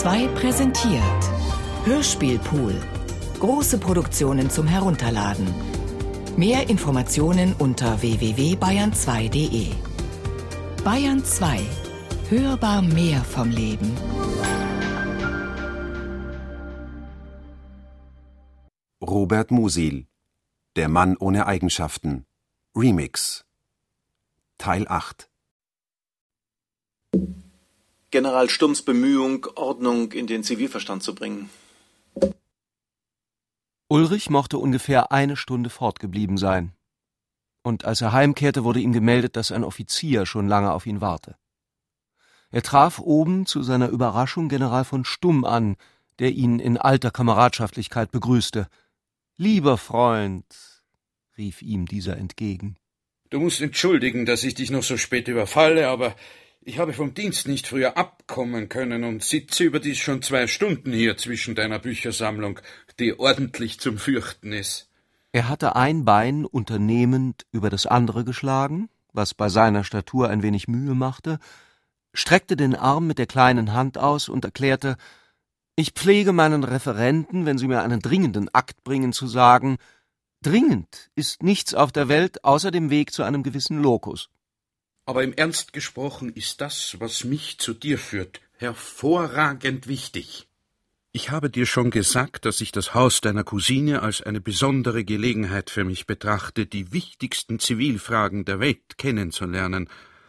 2 präsentiert Hörspielpool. Große Produktionen zum Herunterladen. Mehr Informationen unter www.bayern2.de. Bayern 2. Hörbar mehr vom Leben. Robert Musil Der Mann ohne Eigenschaften Remix Teil 8 General Sturms Bemühung, Ordnung in den Zivilverstand zu bringen. Ulrich mochte ungefähr eine Stunde fortgeblieben sein. Und als er heimkehrte, wurde ihm gemeldet, dass ein Offizier schon lange auf ihn warte. Er traf oben zu seiner Überraschung General von Stumm an, der ihn in alter Kameradschaftlichkeit begrüßte. Lieber Freund, rief ihm dieser entgegen. Du musst entschuldigen, dass ich dich noch so spät überfalle, aber ich habe vom Dienst nicht früher abkommen können und sitze überdies schon zwei Stunden hier zwischen deiner Büchersammlung, die ordentlich zum Fürchten ist. Er hatte ein Bein unternehmend über das andere geschlagen, was bei seiner Statur ein wenig Mühe machte, streckte den Arm mit der kleinen Hand aus und erklärte, ich pflege meinen Referenten, wenn sie mir einen dringenden Akt bringen, zu sagen, dringend ist nichts auf der Welt außer dem Weg zu einem gewissen Lokus. Aber im Ernst gesprochen ist das, was mich zu dir führt, hervorragend wichtig. Ich habe dir schon gesagt, dass ich das Haus deiner Cousine als eine besondere Gelegenheit für mich betrachte, die wichtigsten Zivilfragen der Welt kennenzulernen.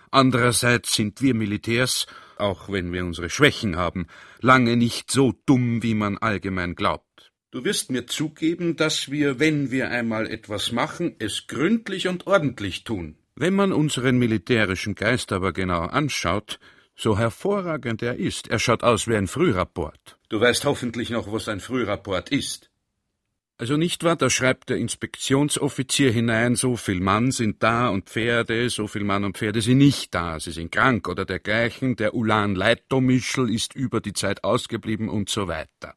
Andererseits sind wir Militärs, auch wenn wir unsere Schwächen haben, lange nicht so dumm, wie man allgemein glaubt. Du wirst mir zugeben, dass wir, wenn wir einmal etwas machen, es gründlich und ordentlich tun. Wenn man unseren militärischen Geist aber genau anschaut, so hervorragend er ist, er schaut aus wie ein Frührapport. Du weißt hoffentlich noch, was ein Frührapport ist. Also nicht wahr, da schreibt der Inspektionsoffizier hinein, so viel Mann sind da und Pferde, so viel Mann und Pferde sind nicht da, sie sind krank oder dergleichen, der Ulan Leitdomischl ist über die Zeit ausgeblieben und so weiter.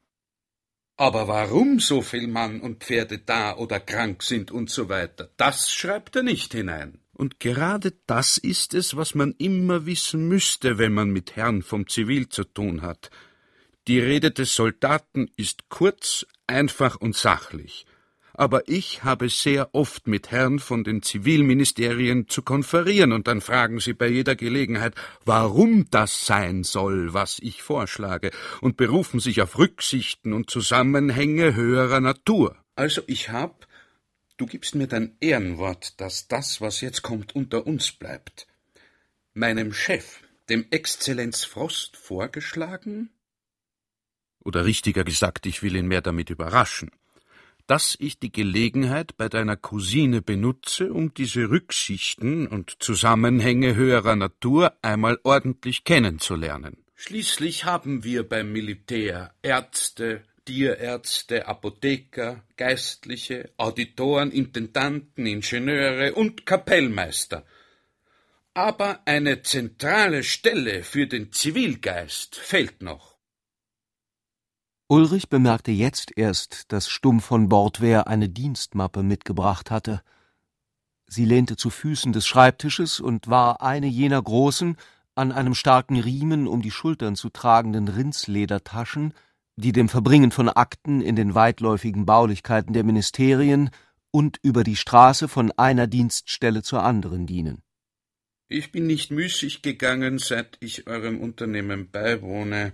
Aber warum so viel Mann und Pferde da oder krank sind und so weiter, das schreibt er nicht hinein. Und gerade das ist es, was man immer wissen müsste, wenn man mit Herrn vom Zivil zu tun hat. Die Rede des Soldaten ist kurz, einfach und sachlich. Aber ich habe sehr oft mit Herrn von den Zivilministerien zu konferieren, und dann fragen sie bei jeder Gelegenheit, warum das sein soll, was ich vorschlage, und berufen sich auf Rücksichten und Zusammenhänge höherer Natur. Also ich hab Du gibst mir dein Ehrenwort, dass das, was jetzt kommt, unter uns bleibt. Meinem Chef, dem Exzellenz Frost, vorgeschlagen? Oder richtiger gesagt, ich will ihn mehr damit überraschen, dass ich die Gelegenheit bei deiner Cousine benutze, um diese Rücksichten und Zusammenhänge höherer Natur einmal ordentlich kennenzulernen. Schließlich haben wir beim Militär Ärzte, Tierärzte, Apotheker, Geistliche, Auditoren, Intendanten, Ingenieure und Kapellmeister. Aber eine zentrale Stelle für den Zivilgeist fehlt noch. Ulrich bemerkte jetzt erst, dass Stumm von Bordwehr eine Dienstmappe mitgebracht hatte. Sie lehnte zu Füßen des Schreibtisches und war eine jener großen, an einem starken Riemen um die Schultern zu tragenden Rindsledertaschen, die dem Verbringen von Akten in den weitläufigen Baulichkeiten der Ministerien und über die Straße von einer Dienststelle zur anderen dienen. Ich bin nicht müßig gegangen, seit ich eurem Unternehmen beiwohne,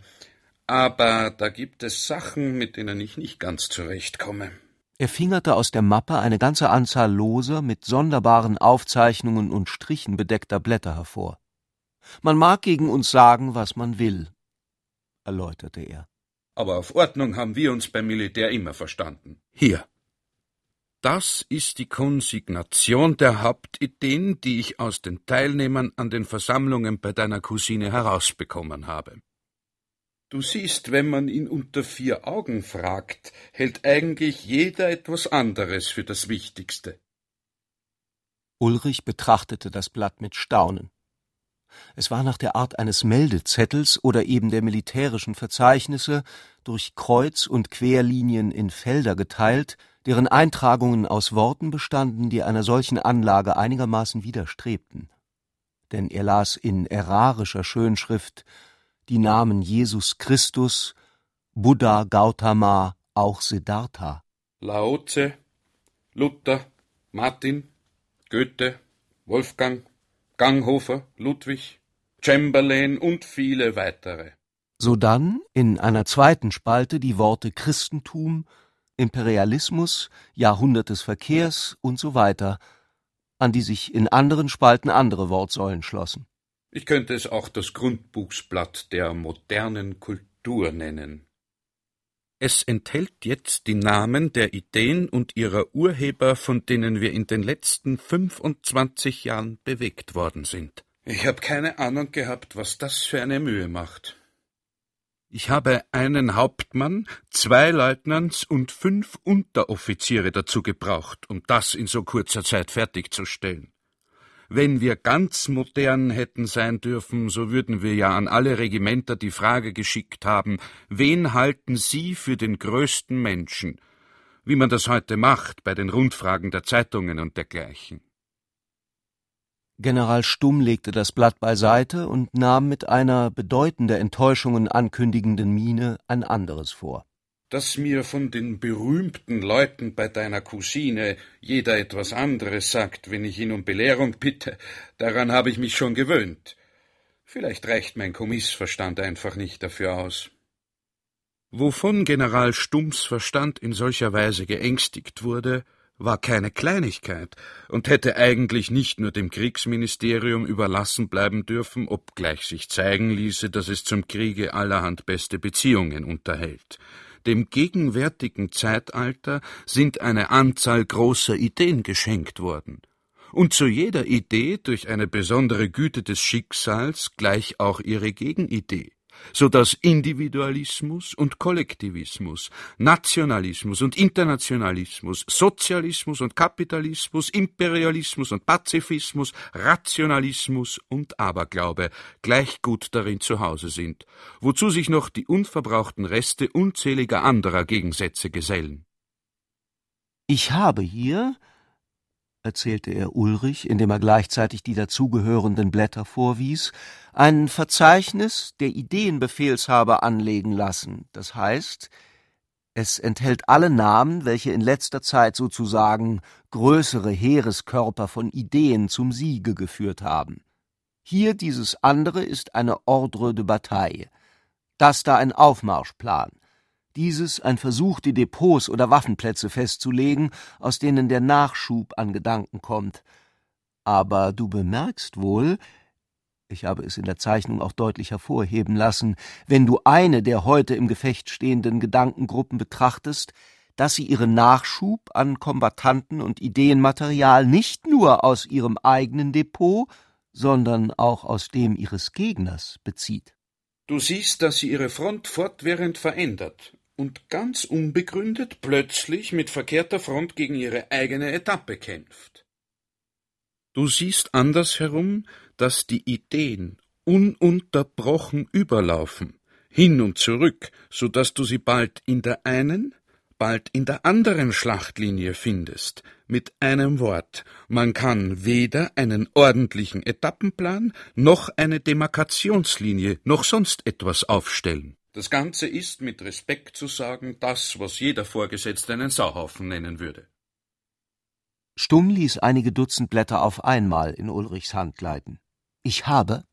aber da gibt es Sachen, mit denen ich nicht ganz zurechtkomme. Er fingerte aus der Mappe eine ganze Anzahl loser, mit sonderbaren Aufzeichnungen und Strichen bedeckter Blätter hervor. Man mag gegen uns sagen, was man will, erläuterte er aber auf Ordnung haben wir uns beim Militär immer verstanden. Hier. Das ist die Konsignation der Hauptideen, die ich aus den Teilnehmern an den Versammlungen bei deiner Cousine herausbekommen habe. Du siehst, wenn man ihn unter vier Augen fragt, hält eigentlich jeder etwas anderes für das Wichtigste. Ulrich betrachtete das Blatt mit Staunen. Es war nach der Art eines Meldezettels oder eben der militärischen Verzeichnisse durch Kreuz- und Querlinien in Felder geteilt, deren Eintragungen aus Worten bestanden, die einer solchen Anlage einigermaßen widerstrebten. Denn er las in ärarischer Schönschrift die Namen Jesus Christus, Buddha Gautama, auch Siddhartha. Laoze, Luther, Martin, Goethe, Wolfgang, Ganghofer, Ludwig, Chamberlain und viele weitere. Sodann in einer zweiten Spalte die Worte Christentum, Imperialismus, Jahrhundert des Verkehrs und so weiter, an die sich in anderen Spalten andere Wortsäulen schlossen. Ich könnte es auch das Grundbuchsblatt der modernen Kultur nennen. Es enthält jetzt die Namen der Ideen und ihrer Urheber, von denen wir in den letzten fünfundzwanzig Jahren bewegt worden sind. Ich habe keine Ahnung gehabt, was das für eine Mühe macht. Ich habe einen Hauptmann, zwei Leutnants und fünf Unteroffiziere dazu gebraucht, um das in so kurzer Zeit fertigzustellen. Wenn wir ganz modern hätten sein dürfen, so würden wir ja an alle Regimenter die Frage geschickt haben, wen halten Sie für den größten Menschen? Wie man das heute macht bei den Rundfragen der Zeitungen und dergleichen. General Stumm legte das Blatt beiseite und nahm mit einer bedeutende Enttäuschungen ankündigenden Miene ein anderes vor dass mir von den berühmten Leuten bei deiner Cousine jeder etwas anderes sagt, wenn ich ihn um Belehrung bitte, daran habe ich mich schon gewöhnt. Vielleicht reicht mein Kommissverstand einfach nicht dafür aus. Wovon General Stumms Verstand in solcher Weise geängstigt wurde, war keine Kleinigkeit und hätte eigentlich nicht nur dem Kriegsministerium überlassen bleiben dürfen, obgleich sich zeigen ließe, dass es zum Kriege allerhand beste Beziehungen unterhält. Dem gegenwärtigen Zeitalter sind eine Anzahl großer Ideen geschenkt worden, und zu jeder Idee durch eine besondere Güte des Schicksals gleich auch ihre Gegenidee so dass Individualismus und Kollektivismus, Nationalismus und Internationalismus, Sozialismus und Kapitalismus, Imperialismus und Pazifismus, Rationalismus und Aberglaube gleich gut darin zu Hause sind, wozu sich noch die unverbrauchten Reste unzähliger anderer Gegensätze gesellen. Ich habe hier, erzählte er Ulrich, indem er gleichzeitig die dazugehörenden Blätter vorwies, ein Verzeichnis der Ideenbefehlshaber anlegen lassen, das heißt, es enthält alle Namen, welche in letzter Zeit sozusagen größere Heereskörper von Ideen zum Siege geführt haben. Hier dieses andere ist eine Ordre de Bataille, das da ein Aufmarschplan, dieses ein Versuch, die Depots oder Waffenplätze festzulegen, aus denen der Nachschub an Gedanken kommt. Aber du bemerkst wohl, ich habe es in der Zeichnung auch deutlich hervorheben lassen, wenn du eine der heute im Gefecht stehenden Gedankengruppen betrachtest, dass sie ihren Nachschub an Kombattanten und Ideenmaterial nicht nur aus ihrem eigenen Depot, sondern auch aus dem ihres Gegners bezieht. Du siehst, dass sie ihre Front fortwährend verändert und ganz unbegründet plötzlich mit verkehrter Front gegen ihre eigene Etappe kämpft. Du siehst andersherum, dass die Ideen ununterbrochen überlaufen, hin und zurück, so dass du sie bald in der einen, bald in der anderen Schlachtlinie findest. Mit einem Wort, man kann weder einen ordentlichen Etappenplan noch eine Demarkationslinie noch sonst etwas aufstellen. Das Ganze ist, mit Respekt zu sagen, das, was jeder Vorgesetzte einen Sauhaufen nennen würde. Stumm ließ einige Dutzend Blätter auf einmal in Ulrichs Hand gleiten. Ich habe,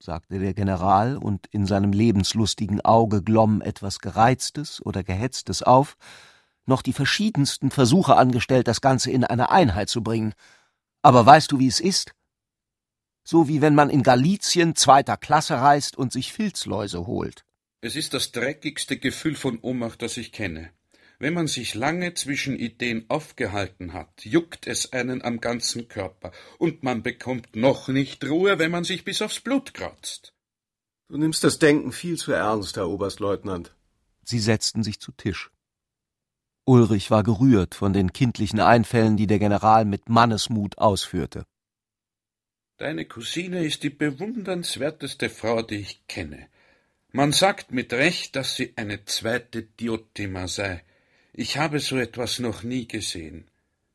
sagte der General, und in seinem lebenslustigen Auge glomm etwas Gereiztes oder Gehetztes auf, noch die verschiedensten Versuche angestellt, das Ganze in eine Einheit zu bringen. Aber weißt du, wie es ist? So wie wenn man in Galizien zweiter Klasse reist und sich Filzläuse holt. Es ist das dreckigste Gefühl von Ohnmacht, das ich kenne. Wenn man sich lange zwischen Ideen aufgehalten hat, juckt es einen am ganzen Körper, und man bekommt noch nicht Ruhe, wenn man sich bis aufs Blut kratzt. Du nimmst das Denken viel zu ernst, Herr Oberstleutnant. Sie setzten sich zu Tisch. Ulrich war gerührt von den kindlichen Einfällen, die der General mit Mannesmut ausführte. Deine Cousine ist die bewundernswerteste Frau, die ich kenne. Man sagt mit Recht, dass sie eine zweite Diotima sei. Ich habe so etwas noch nie gesehen.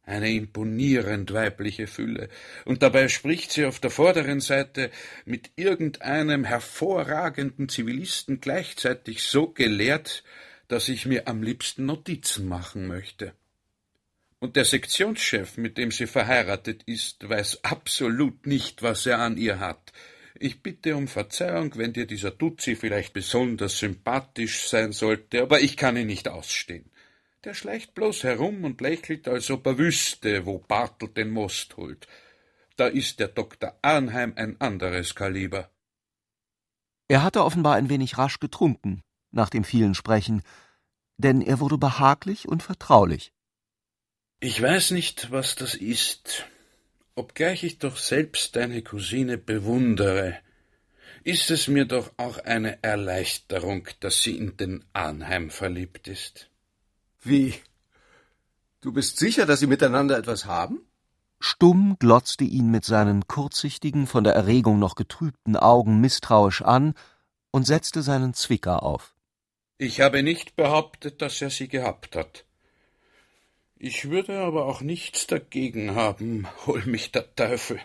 eine imponierend weibliche Fülle, und dabei spricht sie auf der vorderen Seite mit irgendeinem hervorragenden Zivilisten gleichzeitig so gelehrt, dass ich mir am liebsten Notizen machen möchte. Und der Sektionschef, mit dem sie verheiratet ist, weiß absolut nicht, was er an ihr hat. Ich bitte um Verzeihung, wenn dir dieser Tutsi vielleicht besonders sympathisch sein sollte, aber ich kann ihn nicht ausstehen. Der schleicht bloß herum und lächelt, als ob er wüsste, wo Bartel den Most holt. Da ist der Dr. Arnheim ein anderes Kaliber. Er hatte offenbar ein wenig rasch getrunken, nach dem vielen Sprechen, denn er wurde behaglich und vertraulich. Ich weiß nicht, was das ist, obgleich ich doch selbst deine Cousine bewundere, ist es mir doch auch eine Erleichterung, dass sie in den Arnheim verliebt ist. Wie? Du bist sicher, dass sie miteinander etwas haben? Stumm glotzte ihn mit seinen kurzsichtigen, von der Erregung noch getrübten Augen misstrauisch an und setzte seinen Zwicker auf. Ich habe nicht behauptet, dass er sie gehabt hat. Ich würde aber auch nichts dagegen haben, hol mich der Teufel.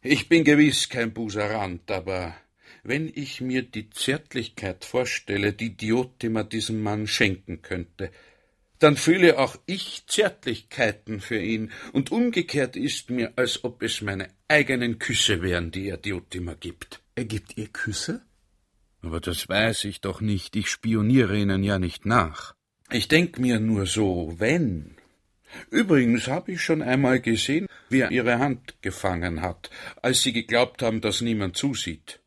Ich bin gewiss kein Buserant, aber wenn ich mir die Zärtlichkeit vorstelle, die Diotima diesem Mann schenken könnte, dann fühle auch ich Zärtlichkeiten für ihn, und umgekehrt ist mir, als ob es meine eigenen Küsse wären, die er Diotima gibt. Er gibt ihr Küsse? Aber das weiß ich doch nicht, ich spioniere ihnen ja nicht nach. Ich denk mir nur so, wenn. Übrigens habe ich schon einmal gesehen, wie er ihre Hand gefangen hat, als sie geglaubt haben, dass niemand zusieht.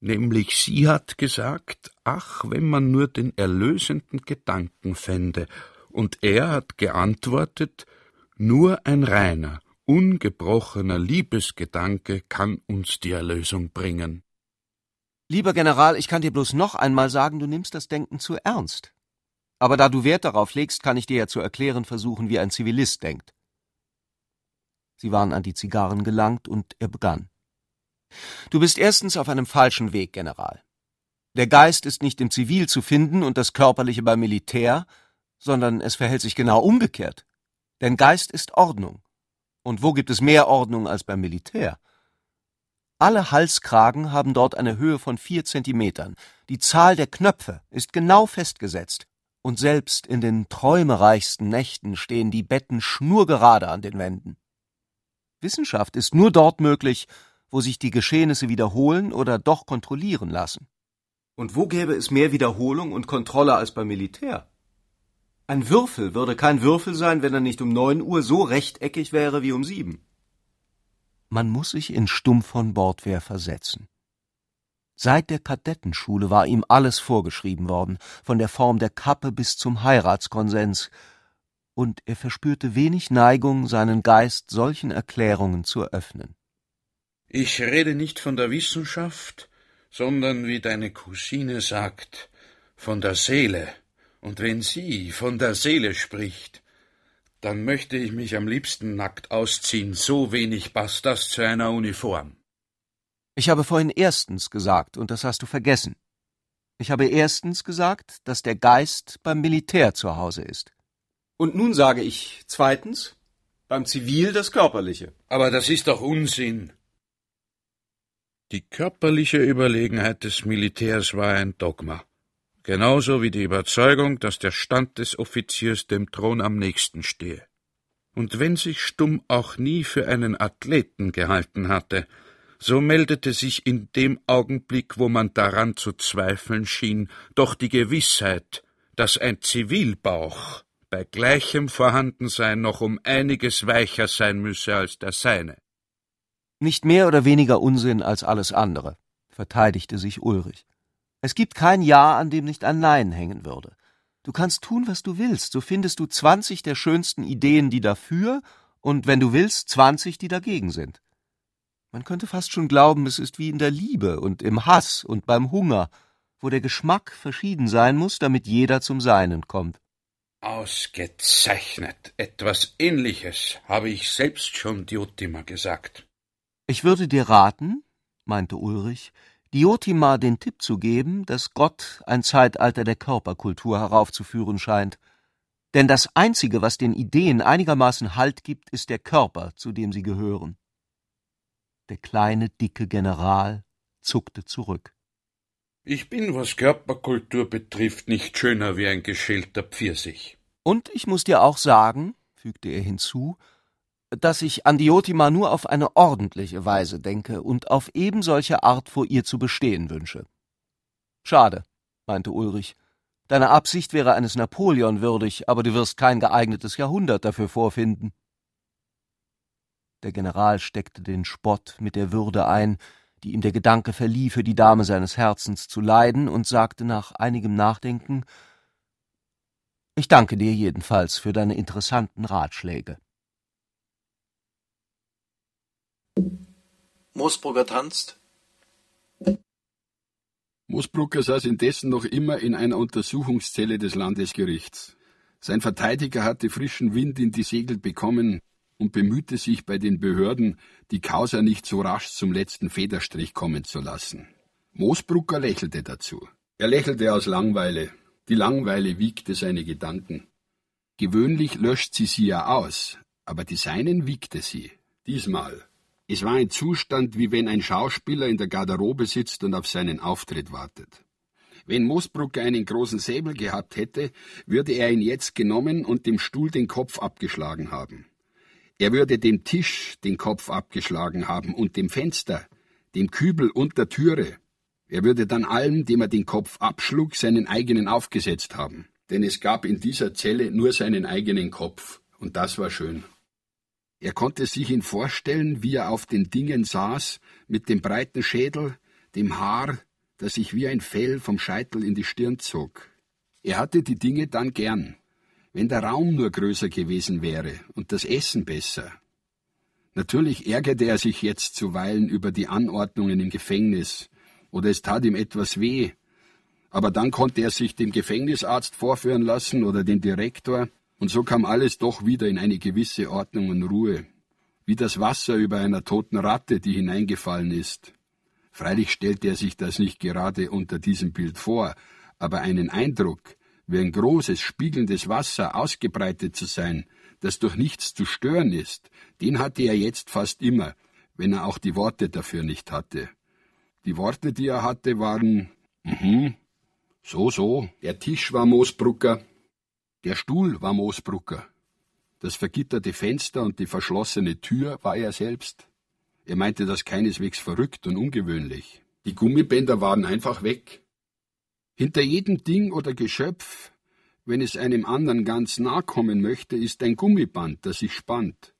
Nämlich sie hat gesagt, ach, wenn man nur den erlösenden Gedanken fände, und er hat geantwortet, nur ein reiner, ungebrochener Liebesgedanke kann uns die Erlösung bringen. Lieber General, ich kann dir bloß noch einmal sagen, du nimmst das Denken zu ernst. Aber da du Wert darauf legst, kann ich dir ja zu erklären versuchen, wie ein Zivilist denkt. Sie waren an die Zigarren gelangt und er begann. Du bist erstens auf einem falschen Weg, General. Der Geist ist nicht im Zivil zu finden und das Körperliche beim Militär, sondern es verhält sich genau umgekehrt. Denn Geist ist Ordnung. Und wo gibt es mehr Ordnung als beim Militär? Alle Halskragen haben dort eine Höhe von vier Zentimetern. Die Zahl der Knöpfe ist genau festgesetzt. Und selbst in den träumereichsten Nächten stehen die Betten schnurgerade an den Wänden. Wissenschaft ist nur dort möglich, wo sich die Geschehnisse wiederholen oder doch kontrollieren lassen. Und wo gäbe es mehr Wiederholung und Kontrolle als beim Militär? Ein Würfel würde kein Würfel sein, wenn er nicht um neun Uhr so rechteckig wäre wie um sieben. Man muss sich in Stumm von Bordwehr versetzen. Seit der Kadettenschule war ihm alles vorgeschrieben worden, von der Form der Kappe bis zum Heiratskonsens, und er verspürte wenig Neigung, seinen Geist solchen Erklärungen zu öffnen. Ich rede nicht von der Wissenschaft, sondern, wie deine Cousine sagt, von der Seele. Und wenn sie von der Seele spricht, dann möchte ich mich am liebsten nackt ausziehen, so wenig passt das zu einer Uniform. Ich habe vorhin erstens gesagt, und das hast du vergessen. Ich habe erstens gesagt, dass der Geist beim Militär zu Hause ist. Und nun sage ich zweitens, beim Zivil das Körperliche. Aber das ist doch Unsinn. Die körperliche Überlegenheit des Militärs war ein Dogma, genauso wie die Überzeugung, dass der Stand des Offiziers dem Thron am nächsten stehe. Und wenn sich Stumm auch nie für einen Athleten gehalten hatte, so meldete sich in dem Augenblick, wo man daran zu zweifeln schien, doch die Gewissheit, dass ein Zivilbauch bei gleichem Vorhandensein noch um einiges weicher sein müsse als der seine. Nicht mehr oder weniger Unsinn als alles andere, verteidigte sich Ulrich. Es gibt kein Ja, an dem nicht ein Nein hängen würde. Du kannst tun, was du willst, so findest du zwanzig der schönsten Ideen, die dafür, und wenn du willst, zwanzig, die dagegen sind. Man könnte fast schon glauben, es ist wie in der Liebe und im Hass und beim Hunger, wo der Geschmack verschieden sein muss, damit jeder zum Seinen kommt. Ausgezeichnet. Etwas Ähnliches habe ich selbst schon Diotima gesagt. Ich würde dir raten, meinte Ulrich, Diotima den Tipp zu geben, dass Gott ein Zeitalter der Körperkultur heraufzuführen scheint. Denn das Einzige, was den Ideen einigermaßen Halt gibt, ist der Körper, zu dem sie gehören. Der kleine, dicke General zuckte zurück. Ich bin, was Körperkultur betrifft, nicht schöner wie ein geschälter Pfirsich. Und ich muss dir auch sagen, fügte er hinzu, dass ich an Diotima nur auf eine ordentliche Weise denke und auf ebensolche Art vor ihr zu bestehen wünsche. Schade, meinte Ulrich. Deine Absicht wäre eines Napoleon würdig, aber du wirst kein geeignetes Jahrhundert dafür vorfinden. Der General steckte den Spott mit der Würde ein, die ihm der Gedanke verlieh, für die Dame seines Herzens zu leiden, und sagte nach einigem Nachdenken Ich danke dir jedenfalls für deine interessanten Ratschläge. Moosbrugger tanzt. Moosbrugger saß indessen noch immer in einer Untersuchungszelle des Landesgerichts. Sein Verteidiger hatte frischen Wind in die Segel bekommen, und bemühte sich bei den Behörden, die Causa nicht so rasch zum letzten Federstrich kommen zu lassen. Moosbrucker lächelte dazu. Er lächelte aus Langweile. Die Langweile wiegte seine Gedanken. Gewöhnlich löscht sie sie ja aus, aber die seinen wiegte sie. Diesmal. Es war ein Zustand, wie wenn ein Schauspieler in der Garderobe sitzt und auf seinen Auftritt wartet. Wenn Moosbrucker einen großen Säbel gehabt hätte, würde er ihn jetzt genommen und dem Stuhl den Kopf abgeschlagen haben. Er würde dem Tisch den Kopf abgeschlagen haben und dem Fenster, dem Kübel und der Türe. Er würde dann allem, dem er den Kopf abschlug, seinen eigenen aufgesetzt haben. Denn es gab in dieser Zelle nur seinen eigenen Kopf, und das war schön. Er konnte sich ihn vorstellen, wie er auf den Dingen saß, mit dem breiten Schädel, dem Haar, das sich wie ein Fell vom Scheitel in die Stirn zog. Er hatte die Dinge dann gern, wenn der Raum nur größer gewesen wäre und das Essen besser. Natürlich ärgerte er sich jetzt zuweilen über die Anordnungen im Gefängnis, oder es tat ihm etwas weh, aber dann konnte er sich dem Gefängnisarzt vorführen lassen oder den Direktor, und so kam alles doch wieder in eine gewisse Ordnung und Ruhe, wie das Wasser über einer toten Ratte, die hineingefallen ist. Freilich stellte er sich das nicht gerade unter diesem Bild vor, aber einen Eindruck, wie ein großes, spiegelndes Wasser ausgebreitet zu sein, das durch nichts zu stören ist, den hatte er jetzt fast immer, wenn er auch die Worte dafür nicht hatte. Die Worte, die er hatte, waren mhm, so, so, der Tisch war Moosbrucker, der Stuhl war Moosbrucker, das vergitterte Fenster und die verschlossene Tür war er selbst. Er meinte das keineswegs verrückt und ungewöhnlich. Die Gummibänder waren einfach weg. Hinter jedem Ding oder Geschöpf, wenn es einem anderen ganz nahe kommen möchte, ist ein Gummiband, das sich spannt.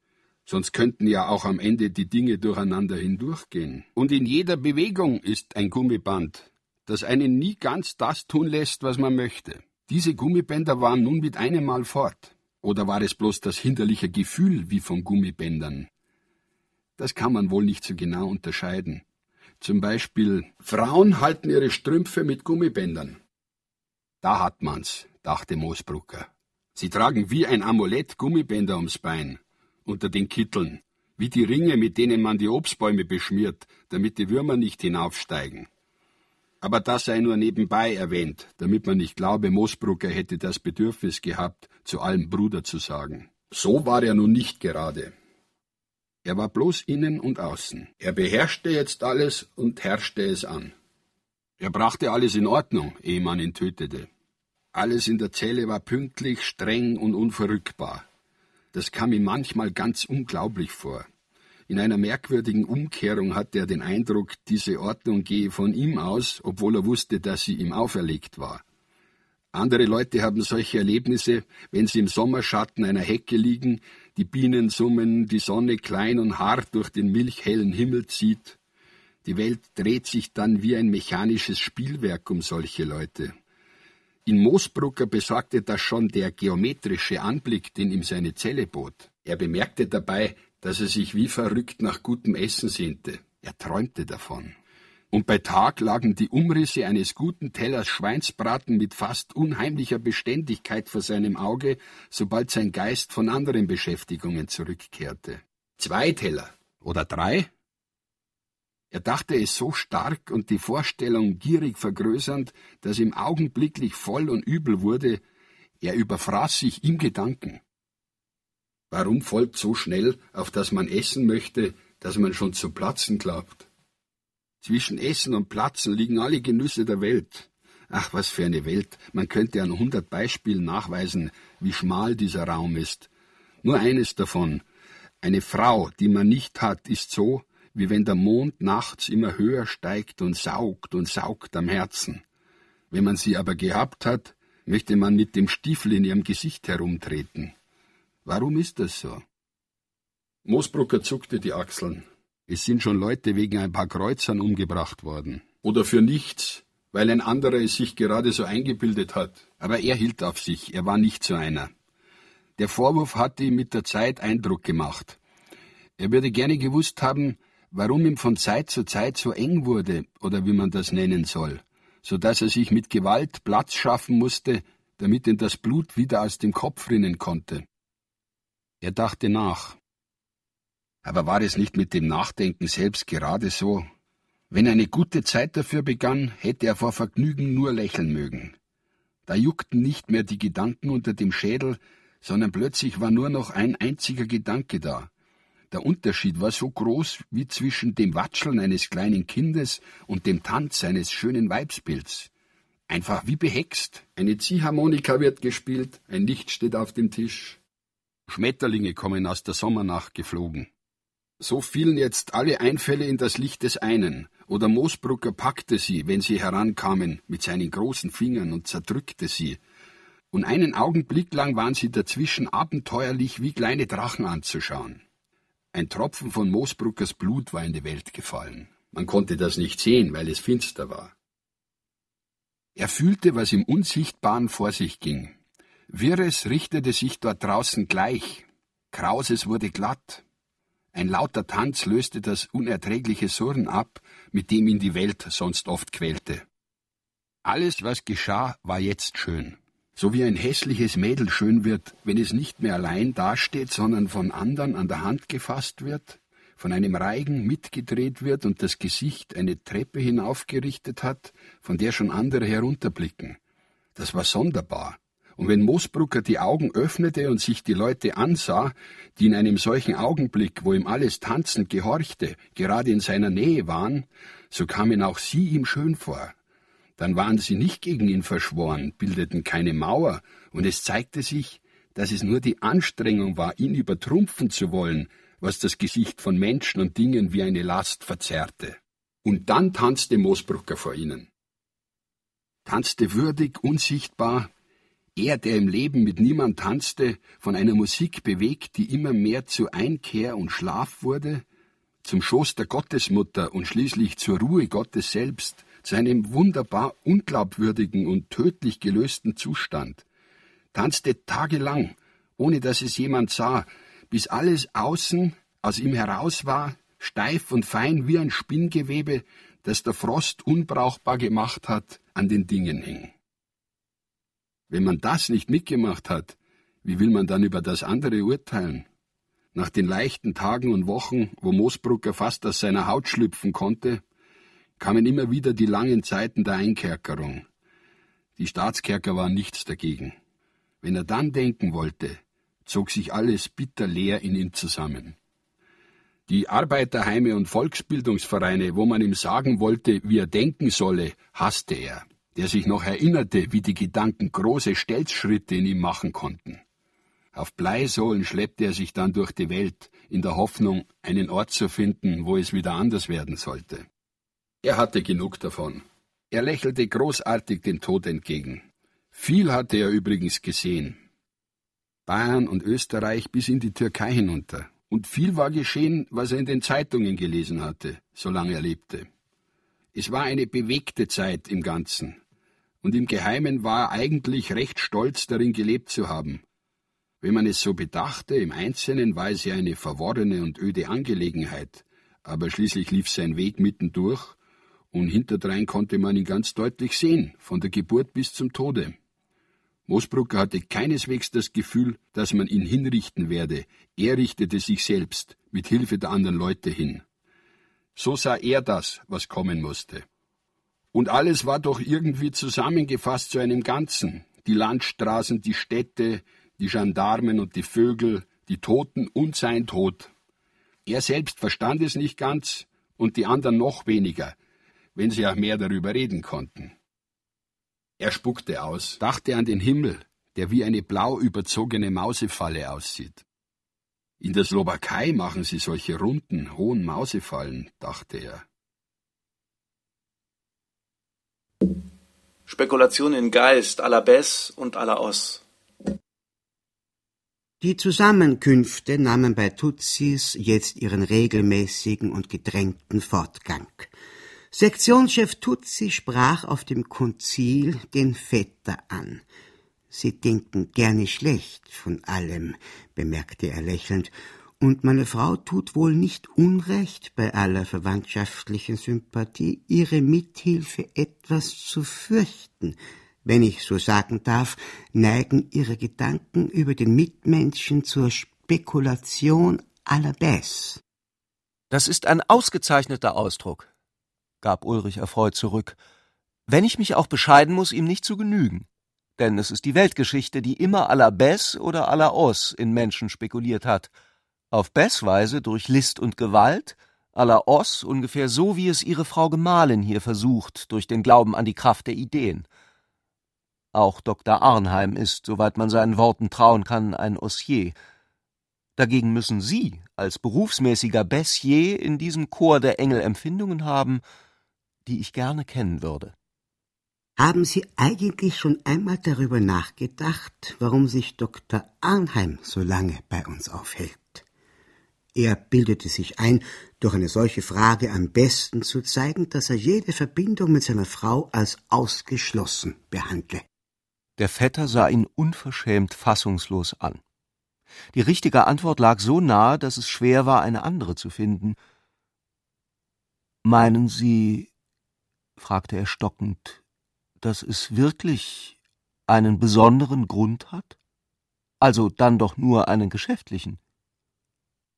Sonst könnten ja auch am Ende die Dinge durcheinander hindurchgehen. Und in jeder Bewegung ist ein Gummiband, das einen nie ganz das tun lässt, was man möchte. Diese Gummibänder waren nun mit einem Mal fort. Oder war es bloß das hinderliche Gefühl wie von Gummibändern? Das kann man wohl nicht so genau unterscheiden. Zum Beispiel, Frauen halten ihre Strümpfe mit Gummibändern. Da hat man's, dachte Moosbrucker. Sie tragen wie ein Amulett Gummibänder ums Bein, unter den Kitteln, wie die Ringe, mit denen man die Obstbäume beschmiert, damit die Würmer nicht hinaufsteigen. Aber das sei nur nebenbei erwähnt, damit man nicht glaube, Moosbrucker hätte das Bedürfnis gehabt, zu allem Bruder zu sagen. So war er nun nicht gerade. Er war bloß innen und außen. Er beherrschte jetzt alles und herrschte es an. Er brachte alles in Ordnung, ehe man ihn tötete. Alles in der Zelle war pünktlich, streng und unverrückbar. Das kam ihm manchmal ganz unglaublich vor. In einer merkwürdigen Umkehrung hatte er den Eindruck, diese Ordnung gehe von ihm aus, obwohl er wusste, dass sie ihm auferlegt war. Andere Leute haben solche Erlebnisse, wenn sie im Sommerschatten einer Hecke liegen, die Bienen summen, die Sonne klein und hart durch den milchhellen Himmel zieht. Die Welt dreht sich dann wie ein mechanisches Spielwerk um solche Leute. In Moosbrucker besorgte das schon der geometrische Anblick, den ihm seine Zelle bot. Er bemerkte dabei, dass er sich wie verrückt nach gutem Essen sehnte. Er träumte davon und bei Tag lagen die Umrisse eines guten Tellers Schweinsbraten mit fast unheimlicher Beständigkeit vor seinem Auge, sobald sein Geist von anderen Beschäftigungen zurückkehrte. Zwei Teller oder drei? Er dachte es so stark und die Vorstellung gierig vergrößernd, dass ihm augenblicklich voll und übel wurde, Er überfraß sich im Gedanken. Warum folgt so schnell, auf das man essen möchte, dass man schon zu platzen glaubt? Zwischen Essen und Platzen liegen alle Genüsse der Welt. Ach, was für eine Welt. Man könnte an hundert Beispielen nachweisen, wie schmal dieser Raum ist. Nur eines davon. Eine Frau, die man nicht hat, ist so, wie wenn der Mond nachts immer höher steigt und saugt und saugt am Herzen. Wenn man sie aber gehabt hat, möchte man mit dem Stiefel in ihrem Gesicht herumtreten. Warum ist das so? Moosbrucker zuckte die Achseln. Es sind schon Leute wegen ein paar Kreuzern umgebracht worden. Oder für nichts, weil ein anderer es sich gerade so eingebildet hat. Aber er hielt auf sich, er war nicht so einer. Der Vorwurf hatte ihm mit der Zeit Eindruck gemacht. Er würde gerne gewusst haben, warum ihm von Zeit zu Zeit so eng wurde, oder wie man das nennen soll, so dass er sich mit Gewalt Platz schaffen musste, damit ihm das Blut wieder aus dem Kopf rinnen konnte. Er dachte nach. Aber war es nicht mit dem Nachdenken selbst gerade so? Wenn eine gute Zeit dafür begann, hätte er vor Vergnügen nur lächeln mögen. Da juckten nicht mehr die Gedanken unter dem Schädel, sondern plötzlich war nur noch ein einziger Gedanke da. Der Unterschied war so groß wie zwischen dem Watscheln eines kleinen Kindes und dem Tanz eines schönen Weibsbilds. Einfach wie behext. Eine Ziehharmonika wird gespielt, ein Licht steht auf dem Tisch. Schmetterlinge kommen aus der Sommernacht geflogen. So fielen jetzt alle Einfälle in das Licht des einen, oder Moosbrucker packte sie, wenn sie herankamen, mit seinen großen Fingern und zerdrückte sie. Und einen Augenblick lang waren sie dazwischen abenteuerlich wie kleine Drachen anzuschauen. Ein Tropfen von Moosbruckers Blut war in die Welt gefallen. Man konnte das nicht sehen, weil es finster war. Er fühlte, was im Unsichtbaren vor sich ging. Wirres richtete sich dort draußen gleich, Krauses wurde glatt. Ein lauter Tanz löste das unerträgliche Surren ab, mit dem ihn die Welt sonst oft quälte. Alles, was geschah, war jetzt schön. So wie ein hässliches Mädel schön wird, wenn es nicht mehr allein dasteht, sondern von andern an der Hand gefasst wird, von einem Reigen mitgedreht wird und das Gesicht eine Treppe hinaufgerichtet hat, von der schon andere herunterblicken. Das war sonderbar, und wenn Moosbrucker die Augen öffnete und sich die Leute ansah, die in einem solchen Augenblick, wo ihm alles tanzend gehorchte, gerade in seiner Nähe waren, so kamen auch sie ihm schön vor. Dann waren sie nicht gegen ihn verschworen, bildeten keine Mauer, und es zeigte sich, dass es nur die Anstrengung war, ihn übertrumpfen zu wollen, was das Gesicht von Menschen und Dingen wie eine Last verzerrte. Und dann tanzte Moosbrucker vor ihnen. Tanzte würdig, unsichtbar, er, der im Leben mit niemand tanzte, von einer Musik bewegt, die immer mehr zu Einkehr und Schlaf wurde, zum Schoß der Gottesmutter und schließlich zur Ruhe Gottes selbst, zu einem wunderbar unglaubwürdigen und tödlich gelösten Zustand, tanzte tagelang, ohne dass es jemand sah, bis alles außen aus ihm heraus war, steif und fein wie ein Spinngewebe, das der Frost unbrauchbar gemacht hat, an den Dingen hing. Wenn man das nicht mitgemacht hat, wie will man dann über das andere urteilen? Nach den leichten Tagen und Wochen, wo Moosbrucker fast aus seiner Haut schlüpfen konnte, kamen immer wieder die langen Zeiten der Einkerkerung. Die Staatskerker waren nichts dagegen. Wenn er dann denken wollte, zog sich alles bitter leer in ihm zusammen. Die Arbeiterheime und Volksbildungsvereine, wo man ihm sagen wollte, wie er denken solle, hasste er der sich noch erinnerte, wie die Gedanken große Stelzschritte in ihm machen konnten. Auf Bleisohlen schleppte er sich dann durch die Welt, in der Hoffnung, einen Ort zu finden, wo es wieder anders werden sollte. Er hatte genug davon. Er lächelte großartig dem Tod entgegen. Viel hatte er übrigens gesehen. Bayern und Österreich bis in die Türkei hinunter. Und viel war geschehen, was er in den Zeitungen gelesen hatte, solange er lebte. Es war eine bewegte Zeit im Ganzen, und im Geheimen war er eigentlich recht stolz darin gelebt zu haben. Wenn man es so bedachte, im Einzelnen war es ja eine verworrene und öde Angelegenheit, aber schließlich lief sein Weg mittendurch, und hinterdrein konnte man ihn ganz deutlich sehen, von der Geburt bis zum Tode. Moosbrucker hatte keineswegs das Gefühl, dass man ihn hinrichten werde, er richtete sich selbst, mit Hilfe der anderen Leute hin. So sah er das, was kommen musste. Und alles war doch irgendwie zusammengefasst zu einem Ganzen. die Landstraßen, die Städte, die Gendarmen und die Vögel, die Toten und sein Tod. Er selbst verstand es nicht ganz und die anderen noch weniger, wenn sie auch mehr darüber reden konnten. Er spuckte aus, dachte an den Himmel, der wie eine blau überzogene Mausefalle aussieht. In der Slowakei machen sie solche runden, hohen Mausefallen, dachte er. Spekulation in Geist à la Bess und à la Os. Die Zusammenkünfte nahmen bei Tutsis jetzt ihren regelmäßigen und gedrängten Fortgang. Sektionschef Tutsi sprach auf dem Konzil den Vetter an. Sie denken gerne schlecht von allem, bemerkte er lächelnd, und meine Frau tut wohl nicht Unrecht bei aller verwandtschaftlichen Sympathie, ihre Mithilfe etwas zu fürchten, wenn ich so sagen darf, neigen ihre Gedanken über den Mitmenschen zur Spekulation aller Bess. Das ist ein ausgezeichneter Ausdruck, gab Ulrich erfreut zurück, wenn ich mich auch bescheiden muss, ihm nicht zu genügen. Denn es ist die Weltgeschichte, die immer à la Bess oder à la Os in Menschen spekuliert hat. Auf Bess-Weise durch List und Gewalt, à la Os ungefähr so, wie es ihre Frau Gemahlin hier versucht, durch den Glauben an die Kraft der Ideen. Auch Dr. Arnheim ist, soweit man seinen Worten trauen kann, ein Ossier. Dagegen müssen Sie als berufsmäßiger Bessier in diesem Chor der Engel Empfindungen haben, die ich gerne kennen würde. Haben Sie eigentlich schon einmal darüber nachgedacht, warum sich Dr. Arnheim so lange bei uns aufhält? Er bildete sich ein, durch eine solche Frage am besten zu zeigen, dass er jede Verbindung mit seiner Frau als ausgeschlossen behandle. Der Vetter sah ihn unverschämt fassungslos an. Die richtige Antwort lag so nahe, dass es schwer war, eine andere zu finden. Meinen Sie, fragte er stockend, dass es wirklich einen besonderen Grund hat? Also dann doch nur einen geschäftlichen.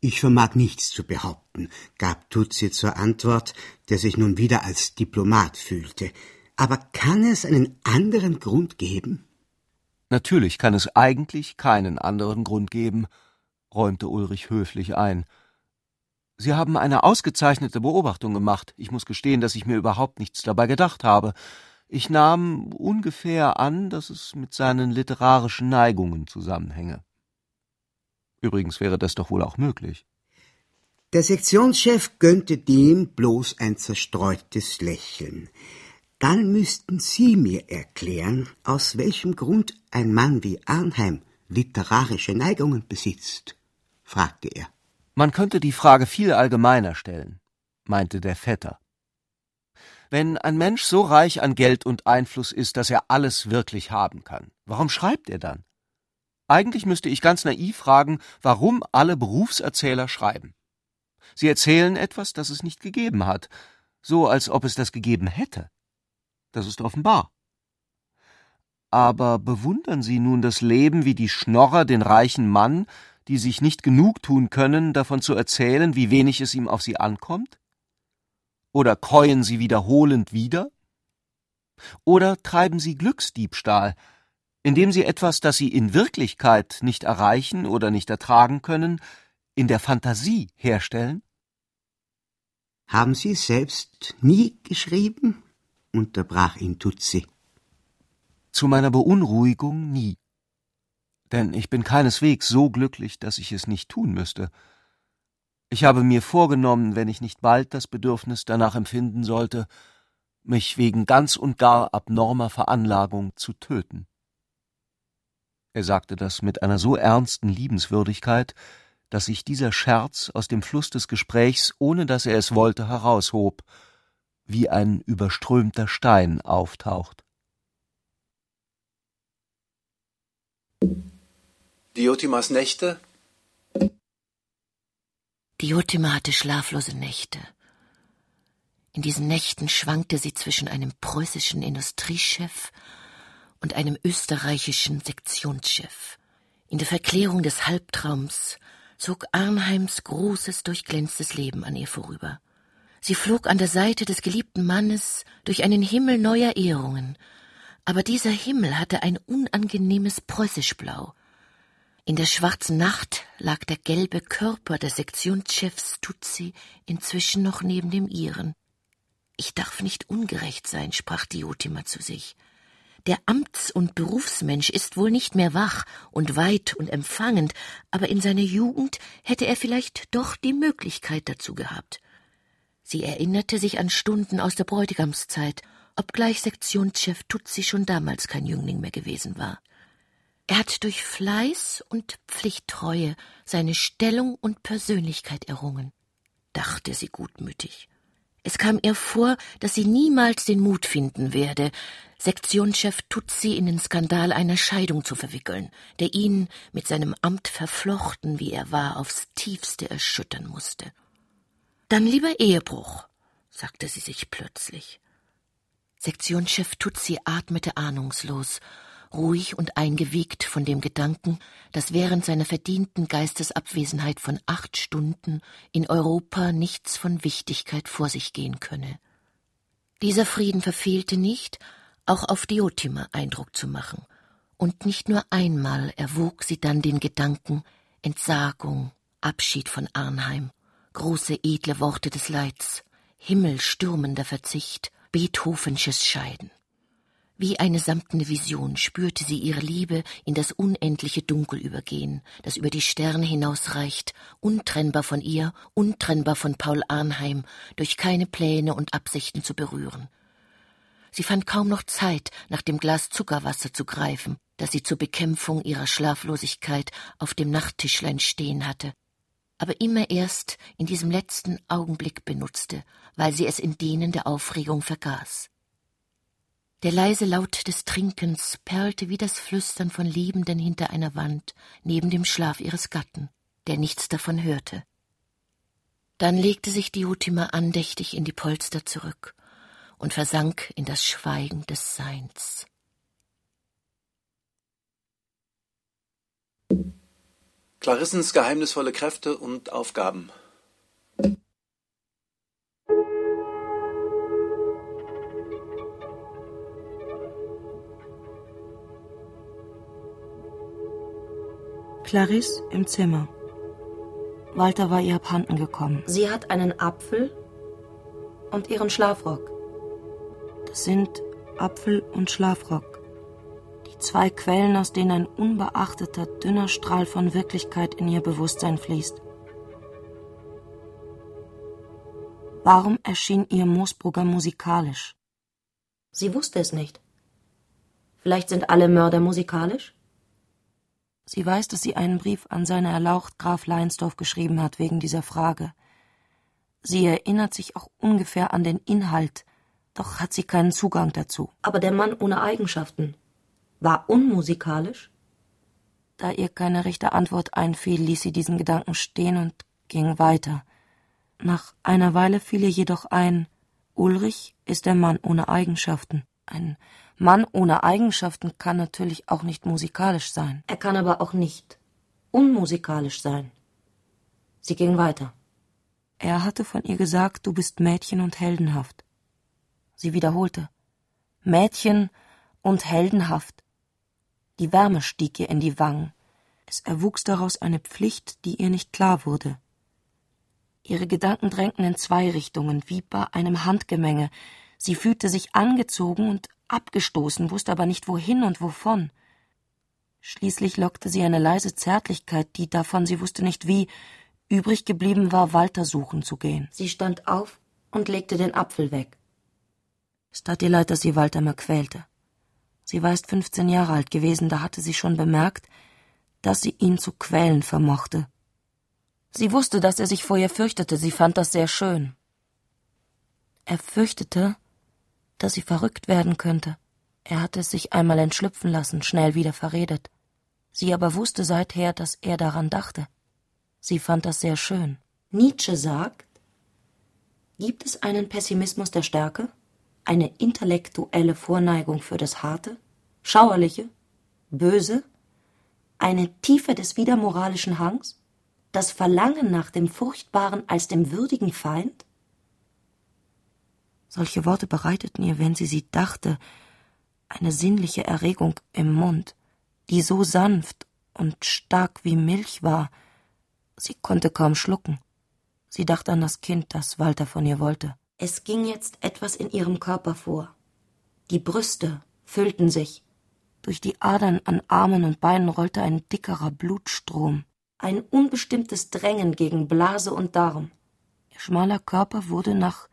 Ich vermag nichts zu behaupten, gab Tutsi zur Antwort, der sich nun wieder als Diplomat fühlte. Aber kann es einen anderen Grund geben? Natürlich kann es eigentlich keinen anderen Grund geben, räumte Ulrich höflich ein. Sie haben eine ausgezeichnete Beobachtung gemacht. Ich muss gestehen, dass ich mir überhaupt nichts dabei gedacht habe. Ich nahm ungefähr an, dass es mit seinen literarischen Neigungen zusammenhänge. Übrigens wäre das doch wohl auch möglich. Der Sektionschef gönnte dem bloß ein zerstreutes Lächeln. Dann müssten Sie mir erklären, aus welchem Grund ein Mann wie Arnheim literarische Neigungen besitzt, fragte er. Man könnte die Frage viel allgemeiner stellen, meinte der Vetter. Wenn ein Mensch so reich an Geld und Einfluss ist, dass er alles wirklich haben kann, warum schreibt er dann? Eigentlich müsste ich ganz naiv fragen, warum alle Berufserzähler schreiben. Sie erzählen etwas, das es nicht gegeben hat, so als ob es das gegeben hätte. Das ist offenbar. Aber bewundern Sie nun das Leben wie die Schnorrer den reichen Mann, die sich nicht genug tun können, davon zu erzählen, wie wenig es ihm auf sie ankommt? Oder käuen Sie wiederholend wieder? Oder treiben Sie Glücksdiebstahl, indem Sie etwas, das Sie in Wirklichkeit nicht erreichen oder nicht ertragen können, in der Fantasie herstellen? Haben Sie selbst nie geschrieben? unterbrach ihn Tutsi. Zu meiner Beunruhigung nie. Denn ich bin keineswegs so glücklich, dass ich es nicht tun müsste. Ich habe mir vorgenommen, wenn ich nicht bald das Bedürfnis danach empfinden sollte, mich wegen ganz und gar abnormer Veranlagung zu töten. Er sagte das mit einer so ernsten Liebenswürdigkeit, dass sich dieser Scherz aus dem Fluss des Gesprächs, ohne dass er es wollte, heraushob wie ein überströmter Stein auftaucht. Diotimas Nächte? Diotima hatte schlaflose Nächte. In diesen Nächten schwankte sie zwischen einem preußischen Industriechef und einem österreichischen Sektionschef. In der Verklärung des Halbtraums zog Arnheims großes, durchglänztes Leben an ihr vorüber. Sie flog an der Seite des geliebten Mannes durch einen Himmel neuer Ehrungen, Aber dieser Himmel hatte ein unangenehmes Preußischblau. In der schwarzen Nacht lag der gelbe Körper des Sektionschefs Tutsi inzwischen noch neben dem ihren. Ich darf nicht ungerecht sein, sprach Diotima zu sich. Der Amts- und Berufsmensch ist wohl nicht mehr wach und weit und empfangend, aber in seiner Jugend hätte er vielleicht doch die Möglichkeit dazu gehabt. Sie erinnerte sich an Stunden aus der Bräutigamszeit, obgleich Sektionschef Tutsi schon damals kein Jüngling mehr gewesen war. Er hat durch Fleiß und Pflichttreue seine Stellung und Persönlichkeit errungen, dachte sie gutmütig. Es kam ihr vor, dass sie niemals den Mut finden werde, Sektionschef Tutsi in den Skandal einer Scheidung zu verwickeln, der ihn mit seinem Amt verflochten, wie er war, aufs tiefste erschüttern musste. Dann lieber Ehebruch, sagte sie sich plötzlich. Sektionschef Tutsi atmete ahnungslos ruhig und eingewiegt von dem Gedanken, dass während seiner verdienten Geistesabwesenheit von acht Stunden in Europa nichts von Wichtigkeit vor sich gehen könne. Dieser Frieden verfehlte nicht, auch auf Diotima Eindruck zu machen, und nicht nur einmal erwog sie dann den Gedanken Entsagung, Abschied von Arnheim, große edle Worte des Leids, himmelstürmender Verzicht, Beethovensches Scheiden. Wie eine samtene Vision spürte sie ihre Liebe in das unendliche Dunkel übergehen, das über die Sterne hinausreicht, untrennbar von ihr, untrennbar von Paul Arnheim, durch keine Pläne und Absichten zu berühren. Sie fand kaum noch Zeit, nach dem Glas Zuckerwasser zu greifen, das sie zur Bekämpfung ihrer Schlaflosigkeit auf dem Nachttischlein stehen hatte, aber immer erst in diesem letzten Augenblick benutzte, weil sie es in denen der Aufregung vergaß. Der leise Laut des Trinkens perlte wie das Flüstern von Liebenden hinter einer Wand neben dem Schlaf ihres Gatten, der nichts davon hörte. Dann legte sich Diotima andächtig in die Polster zurück und versank in das Schweigen des Seins. Clarissens geheimnisvolle Kräfte und Aufgaben. Clarisse im Zimmer. Walter war ihr abhanden gekommen. Sie hat einen Apfel und ihren Schlafrock. Das sind Apfel und Schlafrock. Die zwei Quellen, aus denen ein unbeachteter, dünner Strahl von Wirklichkeit in ihr Bewusstsein fließt. Warum erschien ihr Moosbrugger musikalisch? Sie wusste es nicht. Vielleicht sind alle Mörder musikalisch? Sie weiß, dass sie einen Brief an seine Erlaucht Graf Leinsdorf geschrieben hat wegen dieser Frage. Sie erinnert sich auch ungefähr an den Inhalt, doch hat sie keinen Zugang dazu. Aber der Mann ohne Eigenschaften war unmusikalisch? Da ihr keine rechte Antwort einfiel, ließ sie diesen Gedanken stehen und ging weiter. Nach einer Weile fiel ihr jedoch ein, Ulrich ist der Mann ohne Eigenschaften. Ein Mann ohne Eigenschaften kann natürlich auch nicht musikalisch sein. Er kann aber auch nicht unmusikalisch sein. Sie ging weiter. Er hatte von ihr gesagt, du bist Mädchen und heldenhaft. Sie wiederholte Mädchen und heldenhaft. Die Wärme stieg ihr in die Wangen. Es erwuchs daraus eine Pflicht, die ihr nicht klar wurde. Ihre Gedanken drängten in zwei Richtungen, wie bei einem Handgemenge. Sie fühlte sich angezogen und abgestoßen, wusste aber nicht wohin und wovon. Schließlich lockte sie eine leise Zärtlichkeit, die davon sie wusste nicht wie, übrig geblieben war, Walter suchen zu gehen. Sie stand auf und legte den Apfel weg. Es tat ihr leid, dass sie Walter mal quälte. Sie war erst fünfzehn Jahre alt gewesen, da hatte sie schon bemerkt, dass sie ihn zu quälen vermochte. Sie wusste, dass er sich vor ihr fürchtete, sie fand das sehr schön. Er fürchtete, dass sie verrückt werden könnte. Er hatte es sich einmal entschlüpfen lassen, schnell wieder verredet. Sie aber wusste seither, dass er daran dachte. Sie fand das sehr schön. Nietzsche sagt, gibt es einen Pessimismus der Stärke, eine intellektuelle Vorneigung für das Harte, Schauerliche, Böse, eine Tiefe des widermoralischen Hangs, das Verlangen nach dem Furchtbaren als dem würdigen Feind? Solche Worte bereiteten ihr, wenn sie sie dachte, eine sinnliche Erregung im Mund, die so sanft und stark wie Milch war, sie konnte kaum schlucken. Sie dachte an das Kind, das Walter von ihr wollte. Es ging jetzt etwas in ihrem Körper vor. Die Brüste füllten sich. Durch die Adern an Armen und Beinen rollte ein dickerer Blutstrom. Ein unbestimmtes Drängen gegen Blase und Darm. Ihr schmaler Körper wurde nach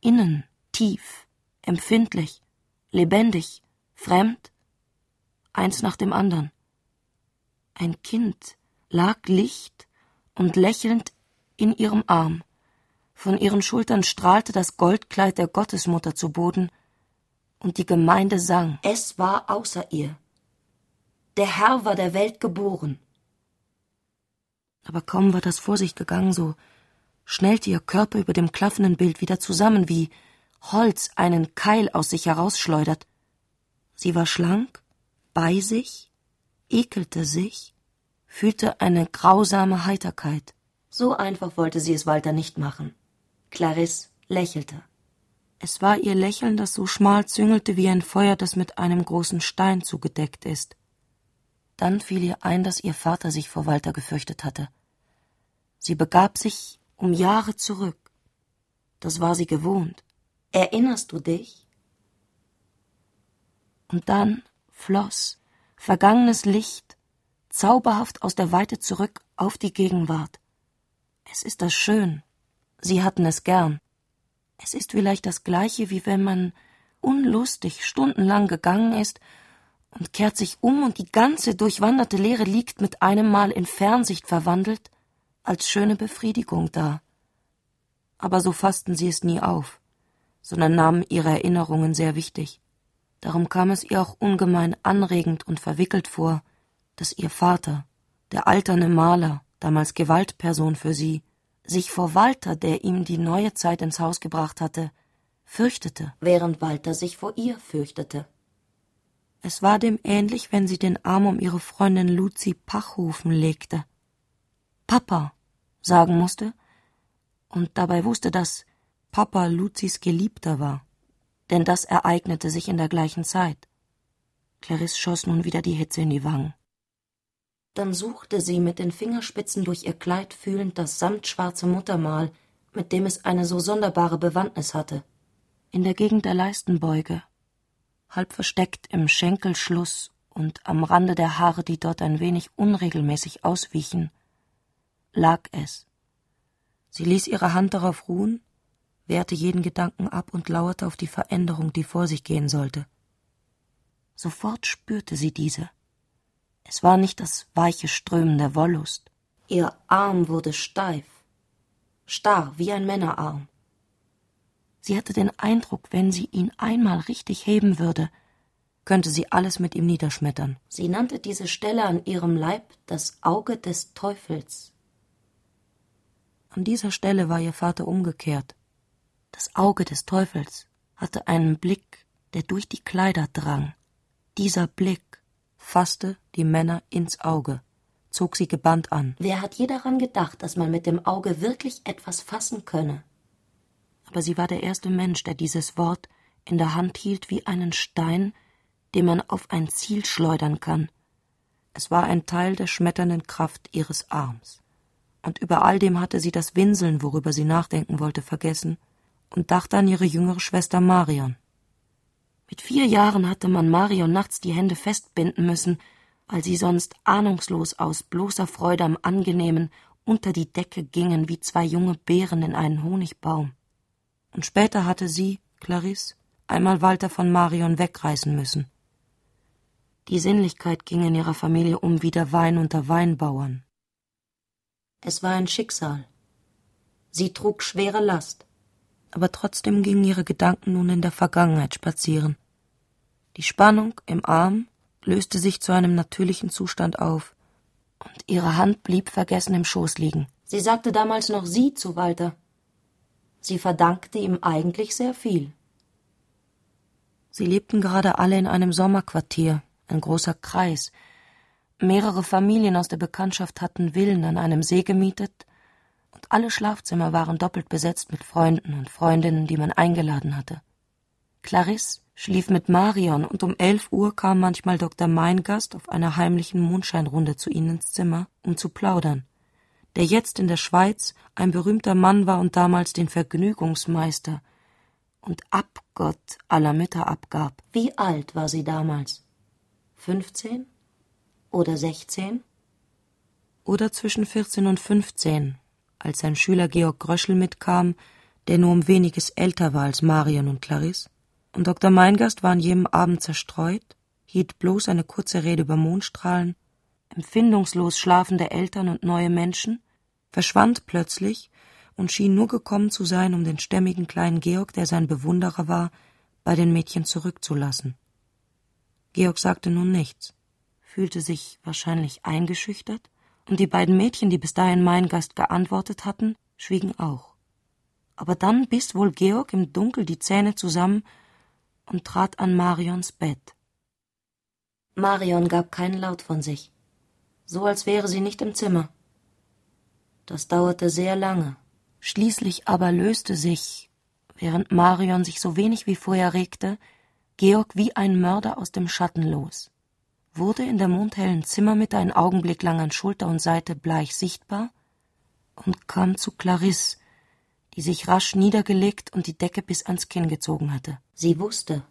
innen tief, empfindlich, lebendig, fremd, eins nach dem andern. Ein Kind lag licht und lächelnd in ihrem Arm. Von ihren Schultern strahlte das Goldkleid der Gottesmutter zu Boden, und die Gemeinde sang. Es war außer ihr. Der Herr war der Welt geboren. Aber kaum war das vor sich gegangen, so schnellte ihr Körper über dem klaffenden Bild wieder zusammen, wie Holz einen Keil aus sich herausschleudert. Sie war schlank, bei sich, ekelte sich, fühlte eine grausame Heiterkeit. So einfach wollte sie es Walter nicht machen. Clarisse lächelte. Es war ihr Lächeln, das so schmal züngelte wie ein Feuer, das mit einem großen Stein zugedeckt ist. Dann fiel ihr ein, dass ihr Vater sich vor Walter gefürchtet hatte. Sie begab sich um Jahre zurück. Das war sie gewohnt. Erinnerst du dich? Und dann floss vergangenes Licht zauberhaft aus der Weite zurück auf die Gegenwart. Es ist das schön. Sie hatten es gern. Es ist vielleicht das gleiche, wie wenn man unlustig stundenlang gegangen ist und kehrt sich um und die ganze durchwanderte Leere liegt mit einem Mal in Fernsicht verwandelt, als schöne Befriedigung da. Aber so fassten sie es nie auf, sondern nahmen ihre Erinnerungen sehr wichtig. Darum kam es ihr auch ungemein anregend und verwickelt vor, dass ihr Vater, der alterne Maler, damals Gewaltperson für sie, sich vor Walter, der ihm die neue Zeit ins Haus gebracht hatte, fürchtete. Während Walter sich vor ihr fürchtete. Es war dem ähnlich, wenn sie den Arm um ihre Freundin Luzi Pachhofen legte. Papa sagen musste und dabei wusste, dass Papa Luzis Geliebter war, denn das ereignete sich in der gleichen Zeit. Clarisse schoss nun wieder die Hitze in die Wangen. Dann suchte sie mit den Fingerspitzen durch ihr Kleid fühlend das samtschwarze Muttermal, mit dem es eine so sonderbare Bewandtnis hatte. In der Gegend der Leistenbeuge, halb versteckt im Schenkelschluss und am Rande der Haare, die dort ein wenig unregelmäßig auswichen, lag es. Sie ließ ihre Hand darauf ruhen, wehrte jeden Gedanken ab und lauerte auf die Veränderung, die vor sich gehen sollte. Sofort spürte sie diese. Es war nicht das weiche Strömen der Wollust. Ihr Arm wurde steif, starr wie ein Männerarm. Sie hatte den Eindruck, wenn sie ihn einmal richtig heben würde, könnte sie alles mit ihm niederschmettern. Sie nannte diese Stelle an ihrem Leib das Auge des Teufels. An dieser Stelle war ihr Vater umgekehrt. Das Auge des Teufels hatte einen Blick, der durch die Kleider drang. Dieser Blick fasste die Männer ins Auge, zog sie gebannt an. Wer hat je daran gedacht, dass man mit dem Auge wirklich etwas fassen könne? Aber sie war der erste Mensch, der dieses Wort in der Hand hielt wie einen Stein, den man auf ein Ziel schleudern kann. Es war ein Teil der schmetternden Kraft ihres Arms. Und über all dem hatte sie das Winseln, worüber sie nachdenken wollte, vergessen und dachte an ihre jüngere Schwester Marion. Mit vier Jahren hatte man Marion nachts die Hände festbinden müssen, weil sie sonst ahnungslos aus bloßer Freude am Angenehmen unter die Decke gingen wie zwei junge Beeren in einen Honigbaum. Und später hatte sie, Clarisse, einmal Walter von Marion wegreißen müssen. Die Sinnlichkeit ging in ihrer Familie um wie der Wein unter Weinbauern. Es war ein Schicksal. Sie trug schwere Last. Aber trotzdem gingen ihre Gedanken nun in der Vergangenheit spazieren. Die Spannung im Arm löste sich zu einem natürlichen Zustand auf, und ihre Hand blieb vergessen im Schoß liegen. Sie sagte damals noch Sie zu Walter. Sie verdankte ihm eigentlich sehr viel. Sie lebten gerade alle in einem Sommerquartier, ein großer Kreis. Mehrere Familien aus der Bekanntschaft hatten Villen an einem See gemietet, alle Schlafzimmer waren doppelt besetzt mit Freunden und Freundinnen, die man eingeladen hatte. Clarisse schlief mit Marion und um elf Uhr kam manchmal Dr. Meingast auf einer heimlichen Mondscheinrunde zu ihnen ins Zimmer, um zu plaudern. Der jetzt in der Schweiz ein berühmter Mann war und damals den Vergnügungsmeister und Abgott aller Mütter abgab. Wie alt war sie damals? Fünfzehn? Oder sechzehn? Oder zwischen vierzehn und fünfzehn, als sein Schüler Georg Gröschel mitkam, der nur um weniges älter war als Marion und Clarisse? Und Dr. Meingast war an jedem Abend zerstreut, hielt bloß eine kurze Rede über Mondstrahlen, empfindungslos schlafende Eltern und neue Menschen, verschwand plötzlich und schien nur gekommen zu sein, um den stämmigen kleinen Georg, der sein Bewunderer war, bei den Mädchen zurückzulassen. Georg sagte nun nichts, fühlte sich wahrscheinlich eingeschüchtert, und die beiden Mädchen, die bis dahin mein Gast geantwortet hatten, schwiegen auch. Aber dann biss wohl Georg im Dunkel die Zähne zusammen und trat an Marions Bett. Marion gab keinen Laut von sich, so als wäre sie nicht im Zimmer. Das dauerte sehr lange. Schließlich aber löste sich, während Marion sich so wenig wie vorher regte, Georg wie ein Mörder aus dem Schatten los, wurde in der mondhellen Zimmermitte einen Augenblick lang an Schulter und Seite bleich sichtbar und kam zu Clarisse, die sich rasch niedergelegt und die Decke bis ans Kinn gezogen hatte. Sie wusste,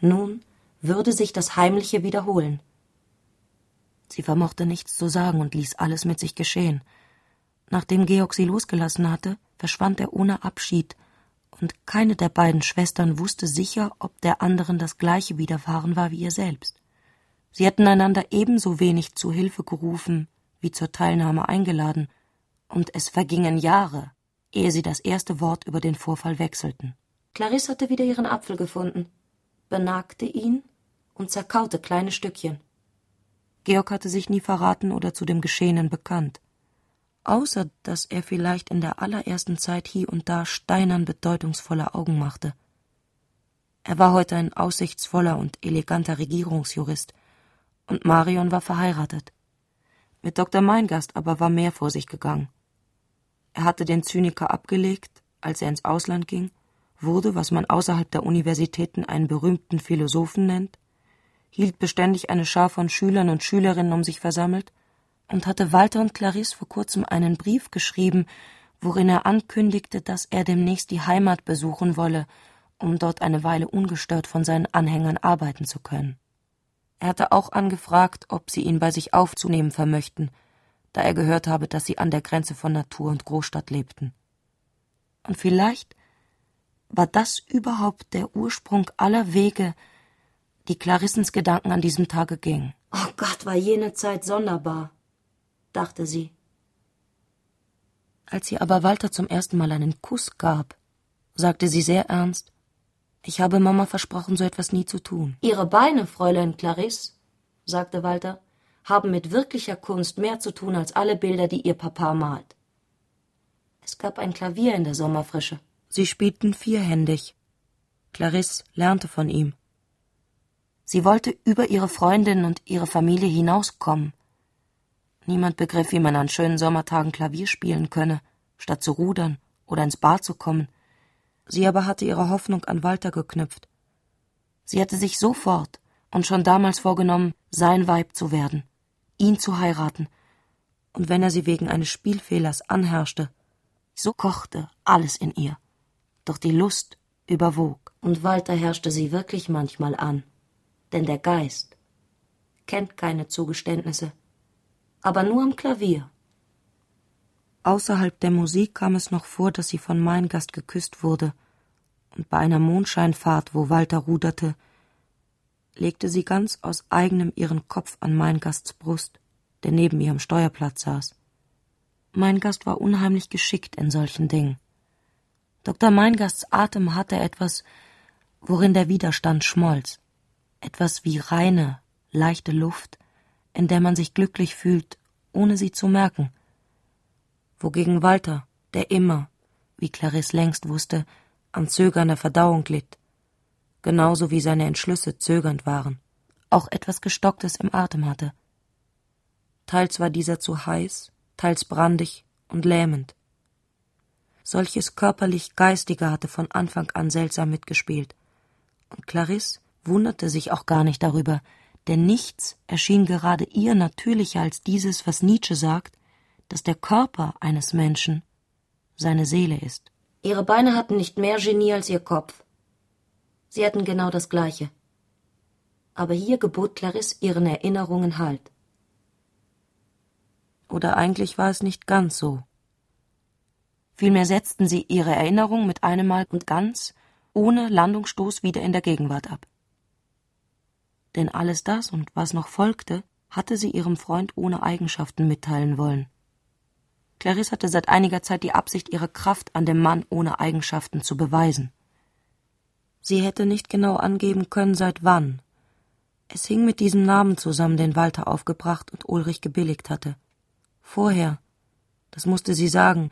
nun würde sich das Heimliche wiederholen. Sie vermochte nichts zu sagen und ließ alles mit sich geschehen. Nachdem Georg sie losgelassen hatte, verschwand er ohne Abschied, und keine der beiden Schwestern wusste sicher, ob der anderen das gleiche widerfahren war wie ihr selbst. Sie hätten einander ebenso wenig zu Hilfe gerufen wie zur Teilnahme eingeladen, und es vergingen Jahre, ehe sie das erste Wort über den Vorfall wechselten. Clarisse hatte wieder ihren Apfel gefunden, benagte ihn und zerkaute kleine Stückchen. Georg hatte sich nie verraten oder zu dem Geschehenen bekannt. Außer dass er vielleicht in der allerersten Zeit hier und da steinern bedeutungsvolle Augen machte. Er war heute ein aussichtsvoller und eleganter Regierungsjurist, und Marion war verheiratet. Mit Dr. Meingast aber war mehr vor sich gegangen. Er hatte den Zyniker abgelegt, als er ins Ausland ging, wurde, was man außerhalb der Universitäten einen berühmten Philosophen nennt, hielt beständig eine Schar von Schülern und Schülerinnen um sich versammelt und hatte Walter und Clarisse vor kurzem einen Brief geschrieben, worin er ankündigte, dass er demnächst die Heimat besuchen wolle, um dort eine Weile ungestört von seinen Anhängern arbeiten zu können. Er hatte auch angefragt, ob sie ihn bei sich aufzunehmen vermöchten, da er gehört habe, dass sie an der Grenze von Natur und Großstadt lebten. Und vielleicht war das überhaupt der Ursprung aller Wege, die Clarissens Gedanken an diesem Tage gingen. Oh Gott, war jene Zeit sonderbar, dachte sie. Als sie aber Walter zum ersten Mal einen Kuss gab, sagte sie sehr ernst Ich habe Mama versprochen, so etwas nie zu tun. Ihre Beine, Fräulein Clarisse, sagte Walter, haben mit wirklicher Kunst mehr zu tun als alle Bilder, die ihr Papa malt. Es gab ein Klavier in der Sommerfrische. Sie spielten vierhändig. Clarisse lernte von ihm. Sie wollte über ihre Freundin und ihre Familie hinauskommen. Niemand begriff, wie man an schönen Sommertagen Klavier spielen könne, statt zu rudern oder ins Bad zu kommen. Sie aber hatte ihre Hoffnung an Walter geknüpft. Sie hatte sich sofort und schon damals vorgenommen, sein Weib zu werden, ihn zu heiraten, und wenn er sie wegen eines Spielfehlers anherrschte, so kochte alles in ihr. Doch die Lust überwog, und Walter herrschte sie wirklich manchmal an denn der Geist kennt keine Zugeständnisse, aber nur am Klavier. Außerhalb der Musik kam es noch vor, dass sie von Meingast geküsst wurde, und bei einer Mondscheinfahrt, wo Walter ruderte, legte sie ganz aus eigenem ihren Kopf an Meingasts Brust, der neben ihr am Steuerplatz saß. Meingast war unheimlich geschickt in solchen Dingen. Dr. Meingasts Atem hatte etwas, worin der Widerstand schmolz etwas wie reine, leichte Luft, in der man sich glücklich fühlt, ohne sie zu merken. Wogegen Walter, der immer, wie Clarisse längst wusste, an zögernder Verdauung litt, genauso wie seine Entschlüsse zögernd waren, auch etwas Gestocktes im Atem hatte. Teils war dieser zu heiß, teils brandig und lähmend. Solches körperlich Geistige hatte von Anfang an seltsam mitgespielt, Und Clarisse wunderte sich auch gar nicht darüber, denn nichts erschien gerade ihr natürlicher als dieses, was Nietzsche sagt, dass der Körper eines Menschen seine Seele ist. Ihre Beine hatten nicht mehr Genie als ihr Kopf. Sie hatten genau das Gleiche. Aber hier gebot Clarisse ihren Erinnerungen Halt. Oder eigentlich war es nicht ganz so. Vielmehr setzten sie ihre Erinnerung mit einem Mal und ganz, ohne Landungsstoß wieder in der Gegenwart ab. Denn alles das und was noch folgte, hatte sie ihrem Freund ohne Eigenschaften mitteilen wollen. Clarisse hatte seit einiger Zeit die Absicht, ihre Kraft an dem Mann ohne Eigenschaften zu beweisen. Sie hätte nicht genau angeben können, seit wann. Es hing mit diesem Namen zusammen, den Walter aufgebracht und Ulrich gebilligt hatte. Vorher, das musste sie sagen,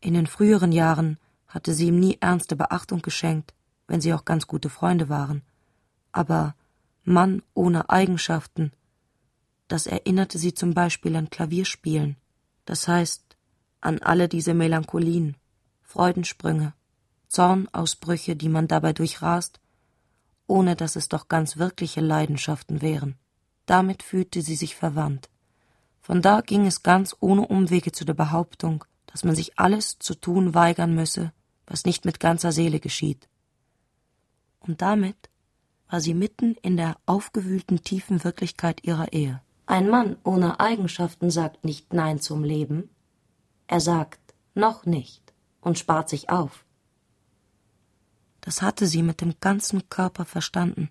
in den früheren Jahren hatte sie ihm nie ernste Beachtung geschenkt, wenn sie auch ganz gute Freunde waren. Aber Mann ohne Eigenschaften, das erinnerte sie zum Beispiel an Klavierspielen, das heißt an alle diese Melancholien, Freudensprünge, Zornausbrüche, die man dabei durchrast, ohne dass es doch ganz wirkliche Leidenschaften wären. Damit fühlte sie sich verwandt. Von da ging es ganz ohne Umwege zu der Behauptung, dass man sich alles zu tun weigern müsse, was nicht mit ganzer Seele geschieht. Und damit war sie mitten in der aufgewühlten tiefen Wirklichkeit ihrer Ehe. Ein Mann ohne Eigenschaften sagt nicht Nein zum Leben. Er sagt noch nicht und spart sich auf. Das hatte sie mit dem ganzen Körper verstanden.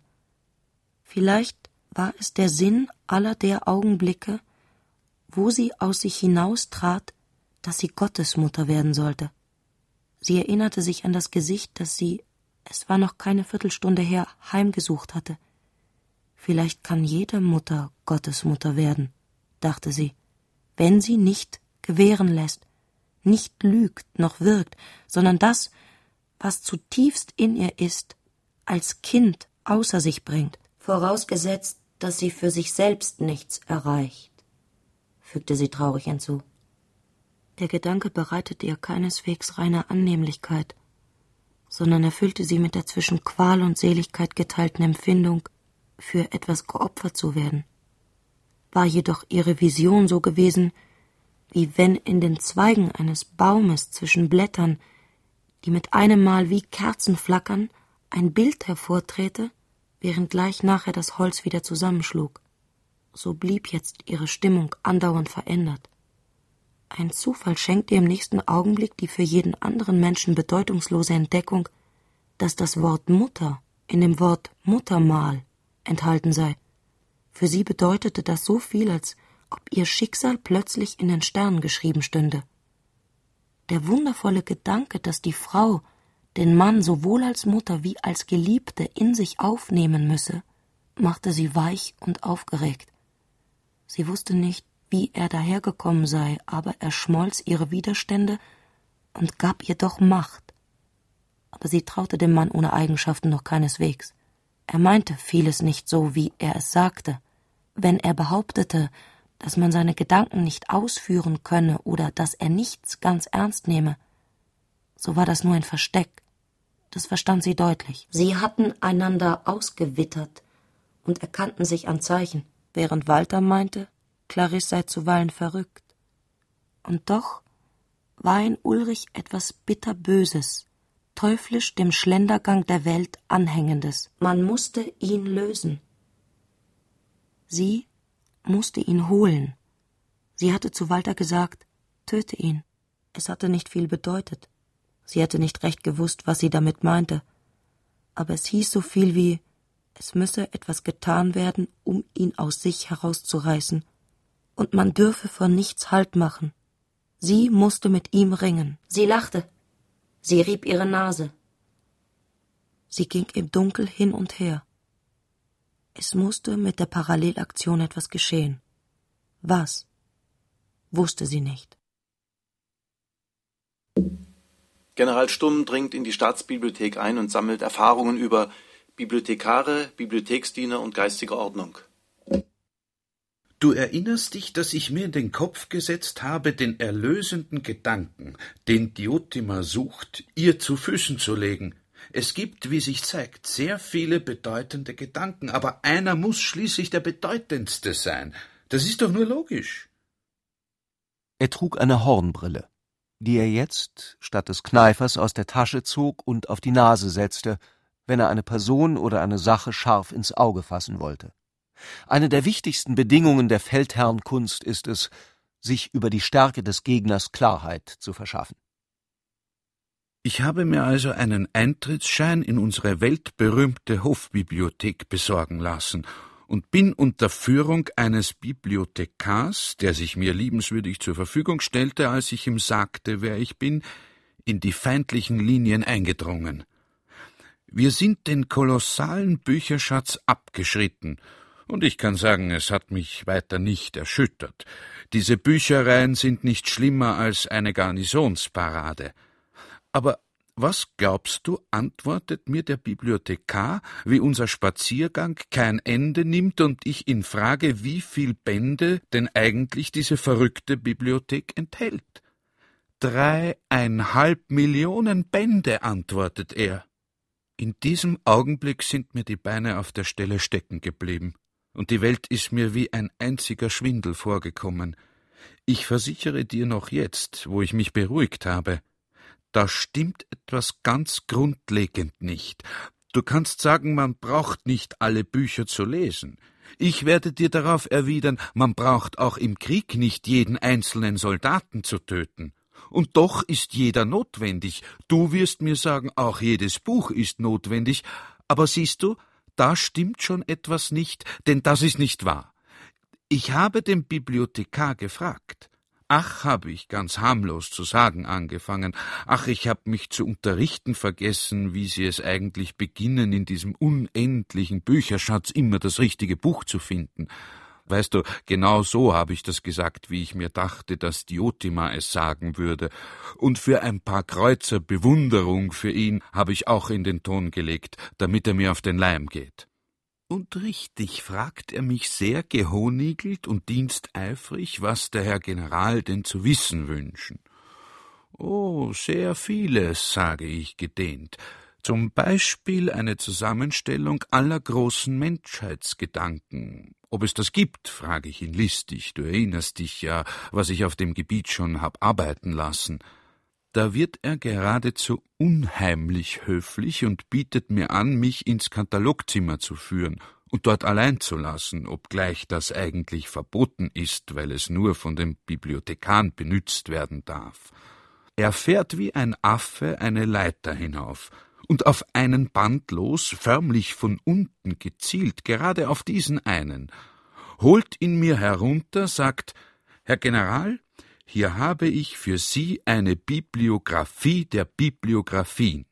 Vielleicht war es der Sinn aller der Augenblicke, wo sie aus sich hinaustrat, dass sie Gottesmutter werden sollte. Sie erinnerte sich an das Gesicht, das sie, es war noch keine Viertelstunde her, heimgesucht hatte. Vielleicht kann jede Mutter Gottesmutter werden, dachte sie, wenn sie nicht gewähren lässt, nicht lügt noch wirkt, sondern das, was zutiefst in ihr ist, als Kind außer sich bringt. Vorausgesetzt, dass sie für sich selbst nichts erreicht fügte sie traurig hinzu. Der Gedanke bereitete ihr keineswegs reine Annehmlichkeit, sondern erfüllte sie mit der zwischen Qual und Seligkeit geteilten Empfindung, für etwas geopfert zu werden. War jedoch ihre Vision so gewesen, wie wenn in den Zweigen eines Baumes zwischen Blättern, die mit einem Mal wie Kerzen flackern, ein Bild hervorträte, während gleich nachher das Holz wieder zusammenschlug so blieb jetzt ihre Stimmung andauernd verändert. Ein Zufall schenkte ihr im nächsten Augenblick die für jeden anderen Menschen bedeutungslose Entdeckung, dass das Wort Mutter in dem Wort Muttermal enthalten sei. Für sie bedeutete das so viel, als ob ihr Schicksal plötzlich in den Sternen geschrieben stünde. Der wundervolle Gedanke, dass die Frau den Mann sowohl als Mutter wie als Geliebte in sich aufnehmen müsse, machte sie weich und aufgeregt. Sie wusste nicht, wie er dahergekommen sei, aber er schmolz ihre Widerstände und gab ihr doch Macht. Aber sie traute dem Mann ohne Eigenschaften noch keineswegs. Er meinte vieles nicht so, wie er es sagte. Wenn er behauptete, dass man seine Gedanken nicht ausführen könne oder dass er nichts ganz ernst nehme, so war das nur ein Versteck. Das verstand sie deutlich. Sie hatten einander ausgewittert und erkannten sich an Zeichen während Walter meinte, Clarisse sei zuweilen verrückt. Und doch war in Ulrich etwas bitterböses, teuflisch dem Schlendergang der Welt anhängendes. Man musste ihn lösen. Sie musste ihn holen. Sie hatte zu Walter gesagt, töte ihn. Es hatte nicht viel bedeutet. Sie hätte nicht recht gewusst, was sie damit meinte. Aber es hieß so viel wie es müsse etwas getan werden, um ihn aus sich herauszureißen, und man dürfe vor nichts Halt machen. Sie musste mit ihm ringen. Sie lachte. Sie rieb ihre Nase. Sie ging im Dunkel hin und her. Es musste mit der Parallelaktion etwas geschehen. Was? Wusste sie nicht. General Stumm dringt in die Staatsbibliothek ein und sammelt Erfahrungen über Bibliothekare, Bibliotheksdiener und geistige Ordnung. Du erinnerst dich, dass ich mir in den Kopf gesetzt habe, den erlösenden Gedanken, den Diotima sucht, ihr zu Füßen zu legen, Es gibt, wie sich zeigt, sehr viele bedeutende Gedanken, aber einer muss schließlich der bedeutendste sein. Das ist doch nur logisch. Er trug eine Hornbrille, die er jetzt statt des Kneifers aus der Tasche zog und auf die Nase setzte, wenn er eine Person oder eine Sache scharf ins Auge fassen wollte. Eine der wichtigsten Bedingungen der Feldherrnkunst ist es, sich über die Stärke des Gegners Klarheit zu verschaffen. Ich habe mir also einen Eintrittsschein in unsere weltberühmte Hofbibliothek besorgen lassen und bin unter Führung eines Bibliothekars, der sich mir liebenswürdig zur Verfügung stellte, als ich ihm sagte, wer ich bin, in die feindlichen Linien eingedrungen. Wir sind den kolossalen Bücherschatz abgeschritten, und ich kann sagen, es hat mich weiter nicht erschüttert. Diese Büchereien sind nicht schlimmer als eine Garnisonsparade. Aber was glaubst du, antwortet mir der Bibliothekar, wie unser Spaziergang kein Ende nimmt und ich ihn frage, wie viel Bände denn eigentlich diese verrückte Bibliothek enthält? Dreieinhalb Millionen Bände, antwortet er. In diesem Augenblick sind mir die Beine auf der Stelle stecken geblieben, und die Welt ist mir wie ein einziger Schwindel vorgekommen. Ich versichere dir noch jetzt, wo ich mich beruhigt habe, da stimmt etwas ganz grundlegend nicht. Du kannst sagen, man braucht nicht alle Bücher zu lesen. Ich werde dir darauf erwidern, man braucht auch im Krieg nicht jeden einzelnen Soldaten zu töten. Und doch ist jeder notwendig. Du wirst mir sagen, auch jedes Buch ist notwendig. Aber siehst du, da stimmt schon etwas nicht, denn das ist nicht wahr. Ich habe den Bibliothekar gefragt. Ach, habe ich ganz harmlos zu sagen angefangen. Ach, ich hab mich zu unterrichten vergessen, wie Sie es eigentlich beginnen, in diesem unendlichen Bücherschatz immer das richtige Buch zu finden. Weißt du, genau so habe ich das gesagt, wie ich mir dachte, dass Diotima es sagen würde. Und für ein paar Kreuzer Bewunderung für ihn habe ich auch in den Ton gelegt, damit er mir auf den Leim geht. Und richtig fragt er mich sehr gehonigelt und diensteifrig, was der Herr General denn zu wissen wünschen. Oh, sehr vieles, sage ich gedehnt. Zum Beispiel eine Zusammenstellung aller großen Menschheitsgedanken. Ob es das gibt, frage ich ihn listig. Du erinnerst dich ja, was ich auf dem Gebiet schon hab arbeiten lassen. Da wird er geradezu unheimlich höflich und bietet mir an, mich ins Katalogzimmer zu führen und dort allein zu lassen, obgleich das eigentlich verboten ist, weil es nur von den Bibliothekaren benützt werden darf. Er fährt wie ein Affe eine Leiter hinauf, und auf einen Band los, förmlich von unten gezielt, gerade auf diesen einen, holt ihn mir herunter, sagt Herr General, hier habe ich für Sie eine Bibliographie der Bibliographien.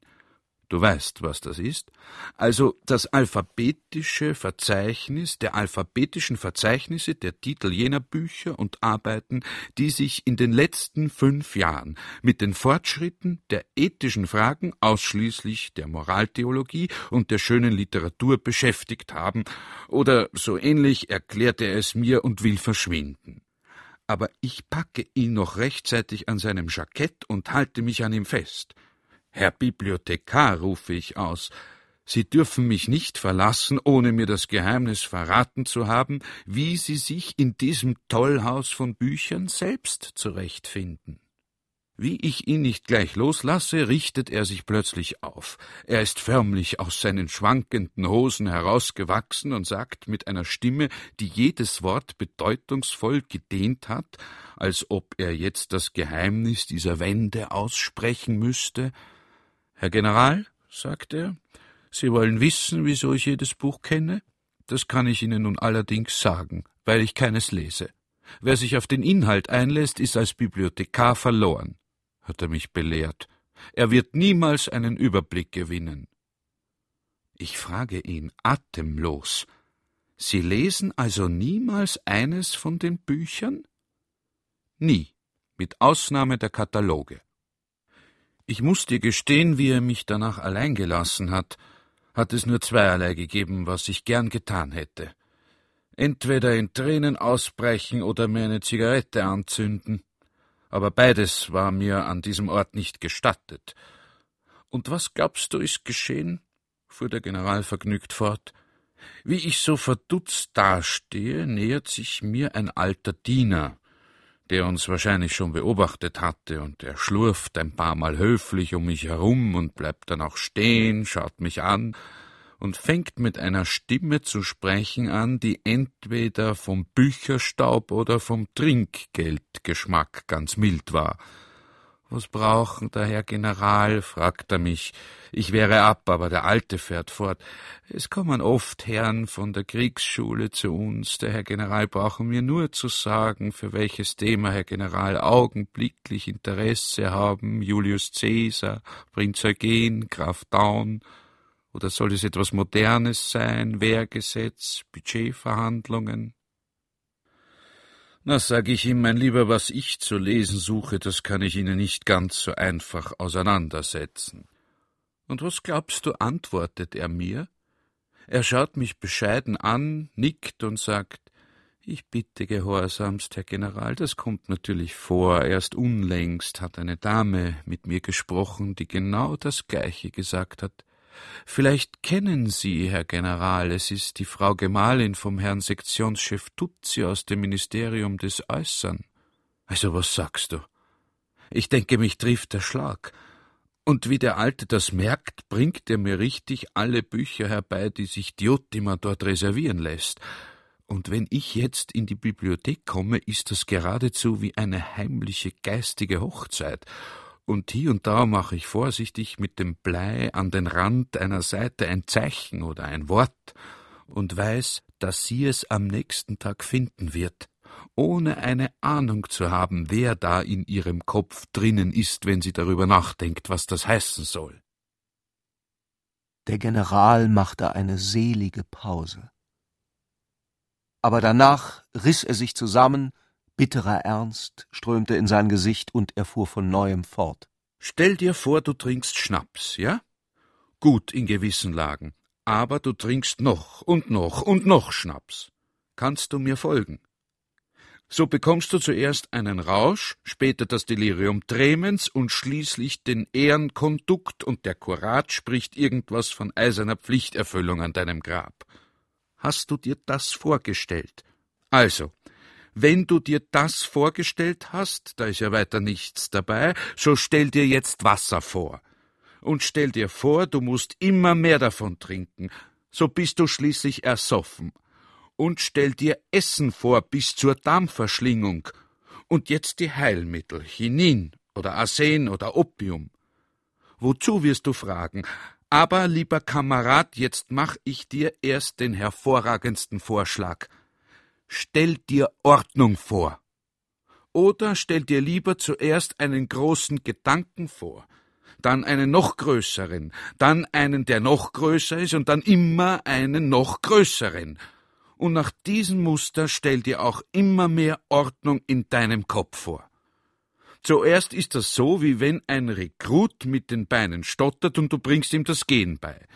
Du weißt, was das ist? Also das alphabetische Verzeichnis der alphabetischen Verzeichnisse der Titel jener Bücher und Arbeiten, die sich in den letzten fünf Jahren mit den Fortschritten der ethischen Fragen ausschließlich der Moraltheologie und der schönen Literatur beschäftigt haben, oder so ähnlich erklärt er es mir und will verschwinden aber ich packe ihn noch rechtzeitig an seinem Jackett und halte mich an ihm fest. Herr Bibliothekar, rufe ich aus, Sie dürfen mich nicht verlassen, ohne mir das Geheimnis verraten zu haben, wie Sie sich in diesem Tollhaus von Büchern selbst zurechtfinden. Wie ich ihn nicht gleich loslasse, richtet er sich plötzlich auf. Er ist förmlich aus seinen schwankenden Hosen herausgewachsen und sagt mit einer Stimme, die jedes Wort bedeutungsvoll gedehnt hat, als ob er jetzt das Geheimnis dieser Wände aussprechen müsste. Herr General, sagt er, Sie wollen wissen, wieso ich jedes Buch kenne? Das kann ich Ihnen nun allerdings sagen, weil ich keines lese. Wer sich auf den Inhalt einlässt, ist als Bibliothekar verloren hat er mich belehrt. Er wird niemals einen Überblick gewinnen. Ich frage ihn atemlos. Sie lesen also niemals eines von den Büchern? Nie, mit Ausnahme der Kataloge. Ich muss dir gestehen, wie er mich danach allein gelassen hat, hat es nur zweierlei gegeben, was ich gern getan hätte. Entweder in Tränen ausbrechen oder mir eine Zigarette anzünden aber beides war mir an diesem Ort nicht gestattet. Und was glaubst du, ist geschehen? fuhr der General vergnügt fort. Wie ich so verdutzt dastehe, nähert sich mir ein alter Diener, der uns wahrscheinlich schon beobachtet hatte, und er schlurft ein paar Mal höflich um mich herum und bleibt dann auch stehen, schaut mich an und fängt mit einer Stimme zu sprechen an, die entweder vom Bücherstaub oder vom Trinkgeldgeschmack ganz mild war. Was brauchen der Herr General? fragt er mich. Ich wäre ab, aber der Alte fährt fort. Es kommen oft Herren von der Kriegsschule zu uns. Der Herr General brauchen mir nur zu sagen, für welches Thema Herr General augenblicklich Interesse haben. Julius Caesar, Prinz Eugen, Graf Daun. Oder soll es etwas Modernes sein? Wehrgesetz, Budgetverhandlungen? Na, sag ich ihm, mein Lieber, was ich zu lesen suche, das kann ich Ihnen nicht ganz so einfach auseinandersetzen. Und was glaubst du, antwortet er mir? Er schaut mich bescheiden an, nickt und sagt, ich bitte gehorsamst, Herr General, das kommt natürlich vor. Erst unlängst hat eine Dame mit mir gesprochen, die genau das Gleiche gesagt hat. Vielleicht kennen Sie, Herr General, es ist die Frau Gemahlin vom Herrn Sektionschef Tutzi aus dem Ministerium des Äußern. Also was sagst du? Ich denke, mich trifft der Schlag. Und wie der Alte das merkt, bringt er mir richtig alle Bücher herbei, die sich Diotima dort reservieren lässt. Und wenn ich jetzt in die Bibliothek komme, ist das geradezu wie eine heimliche geistige Hochzeit und hier und da mache ich vorsichtig mit dem Blei an den Rand einer Seite ein Zeichen oder ein Wort und weiß, dass sie es am nächsten Tag finden wird, ohne eine Ahnung zu haben, wer da in ihrem Kopf drinnen ist, wenn sie darüber nachdenkt, was das heißen soll. Der General machte eine selige Pause. Aber danach riss er sich zusammen, Bitterer Ernst strömte in sein Gesicht und er fuhr von neuem fort. Stell dir vor, du trinkst Schnaps, ja? Gut in gewissen Lagen. Aber du trinkst noch und noch und noch Schnaps. Kannst du mir folgen? So bekommst du zuerst einen Rausch, später das Delirium tremens und schließlich den Ehrenkondukt und der Kurat spricht irgendwas von eiserner Pflichterfüllung an deinem Grab. Hast du dir das vorgestellt? Also, wenn du dir das vorgestellt hast, da ist ja weiter nichts dabei, so stell dir jetzt Wasser vor. Und stell dir vor, du musst immer mehr davon trinken, so bist du schließlich ersoffen. Und stell dir Essen vor bis zur Darmverschlingung. Und jetzt die Heilmittel, Chinin oder Arsen oder Opium. Wozu wirst du fragen? Aber, lieber Kamerad, jetzt mach ich dir erst den hervorragendsten Vorschlag. Stell dir Ordnung vor. Oder stell dir lieber zuerst einen großen Gedanken vor, dann einen noch größeren, dann einen, der noch größer ist, und dann immer einen noch größeren. Und nach diesem Muster stell dir auch immer mehr Ordnung in deinem Kopf vor. Zuerst ist das so, wie wenn ein Rekrut mit den Beinen stottert und du bringst ihm das Gehen bei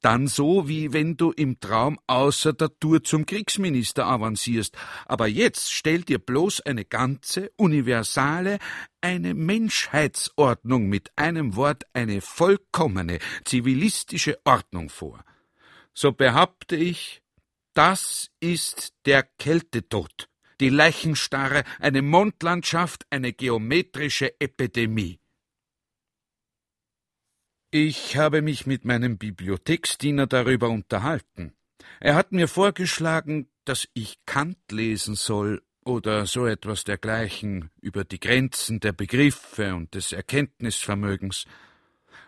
dann so, wie wenn du im Traum außer der Tour zum Kriegsminister avancierst. Aber jetzt stell dir bloß eine ganze, universale, eine Menschheitsordnung mit einem Wort eine vollkommene, zivilistische Ordnung vor. So behaupte ich, das ist der Kältetod, die Leichenstarre, eine Mondlandschaft, eine geometrische Epidemie. Ich habe mich mit meinem Bibliotheksdiener darüber unterhalten. Er hat mir vorgeschlagen, dass ich Kant lesen soll oder so etwas dergleichen über die Grenzen der Begriffe und des Erkenntnisvermögens.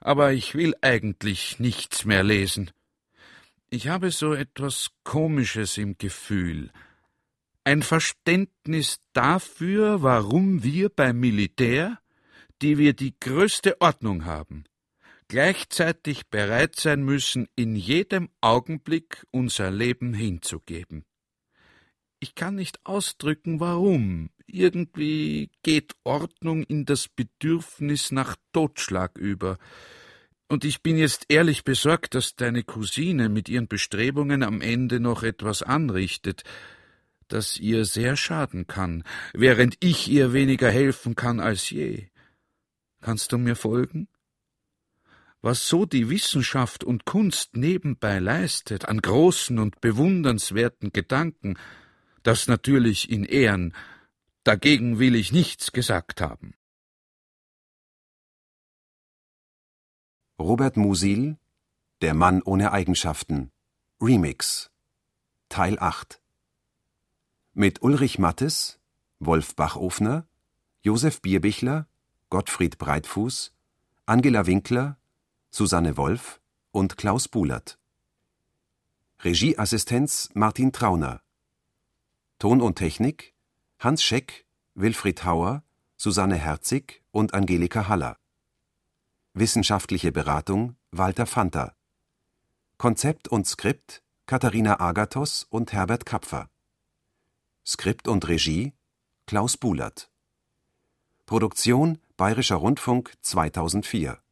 Aber ich will eigentlich nichts mehr lesen. Ich habe so etwas Komisches im Gefühl. Ein Verständnis dafür, warum wir beim Militär, die wir die größte Ordnung haben, gleichzeitig bereit sein müssen, in jedem Augenblick unser Leben hinzugeben. Ich kann nicht ausdrücken, warum. Irgendwie geht Ordnung in das Bedürfnis nach Totschlag über. Und ich bin jetzt ehrlich besorgt, dass deine Cousine mit ihren Bestrebungen am Ende noch etwas anrichtet, das ihr sehr schaden kann, während ich ihr weniger helfen kann als je. Kannst du mir folgen? Was so die Wissenschaft und Kunst nebenbei leistet, an großen und bewundernswerten Gedanken, das natürlich in Ehren, dagegen will ich nichts gesagt haben. Robert Musil Der Mann ohne Eigenschaften Remix Teil 8 Mit Ulrich Mattes, Wolf Bachofner, Josef Bierbichler, Gottfried Breitfuß, Angela Winkler, Susanne Wolf und Klaus Bulert. Regieassistenz Martin Trauner. Ton und Technik Hans Scheck, Wilfried Hauer, Susanne Herzig und Angelika Haller. Wissenschaftliche Beratung Walter Fanta. Konzept und Skript Katharina Agathos und Herbert Kapfer. Skript und Regie Klaus Bulert. Produktion Bayerischer Rundfunk 2004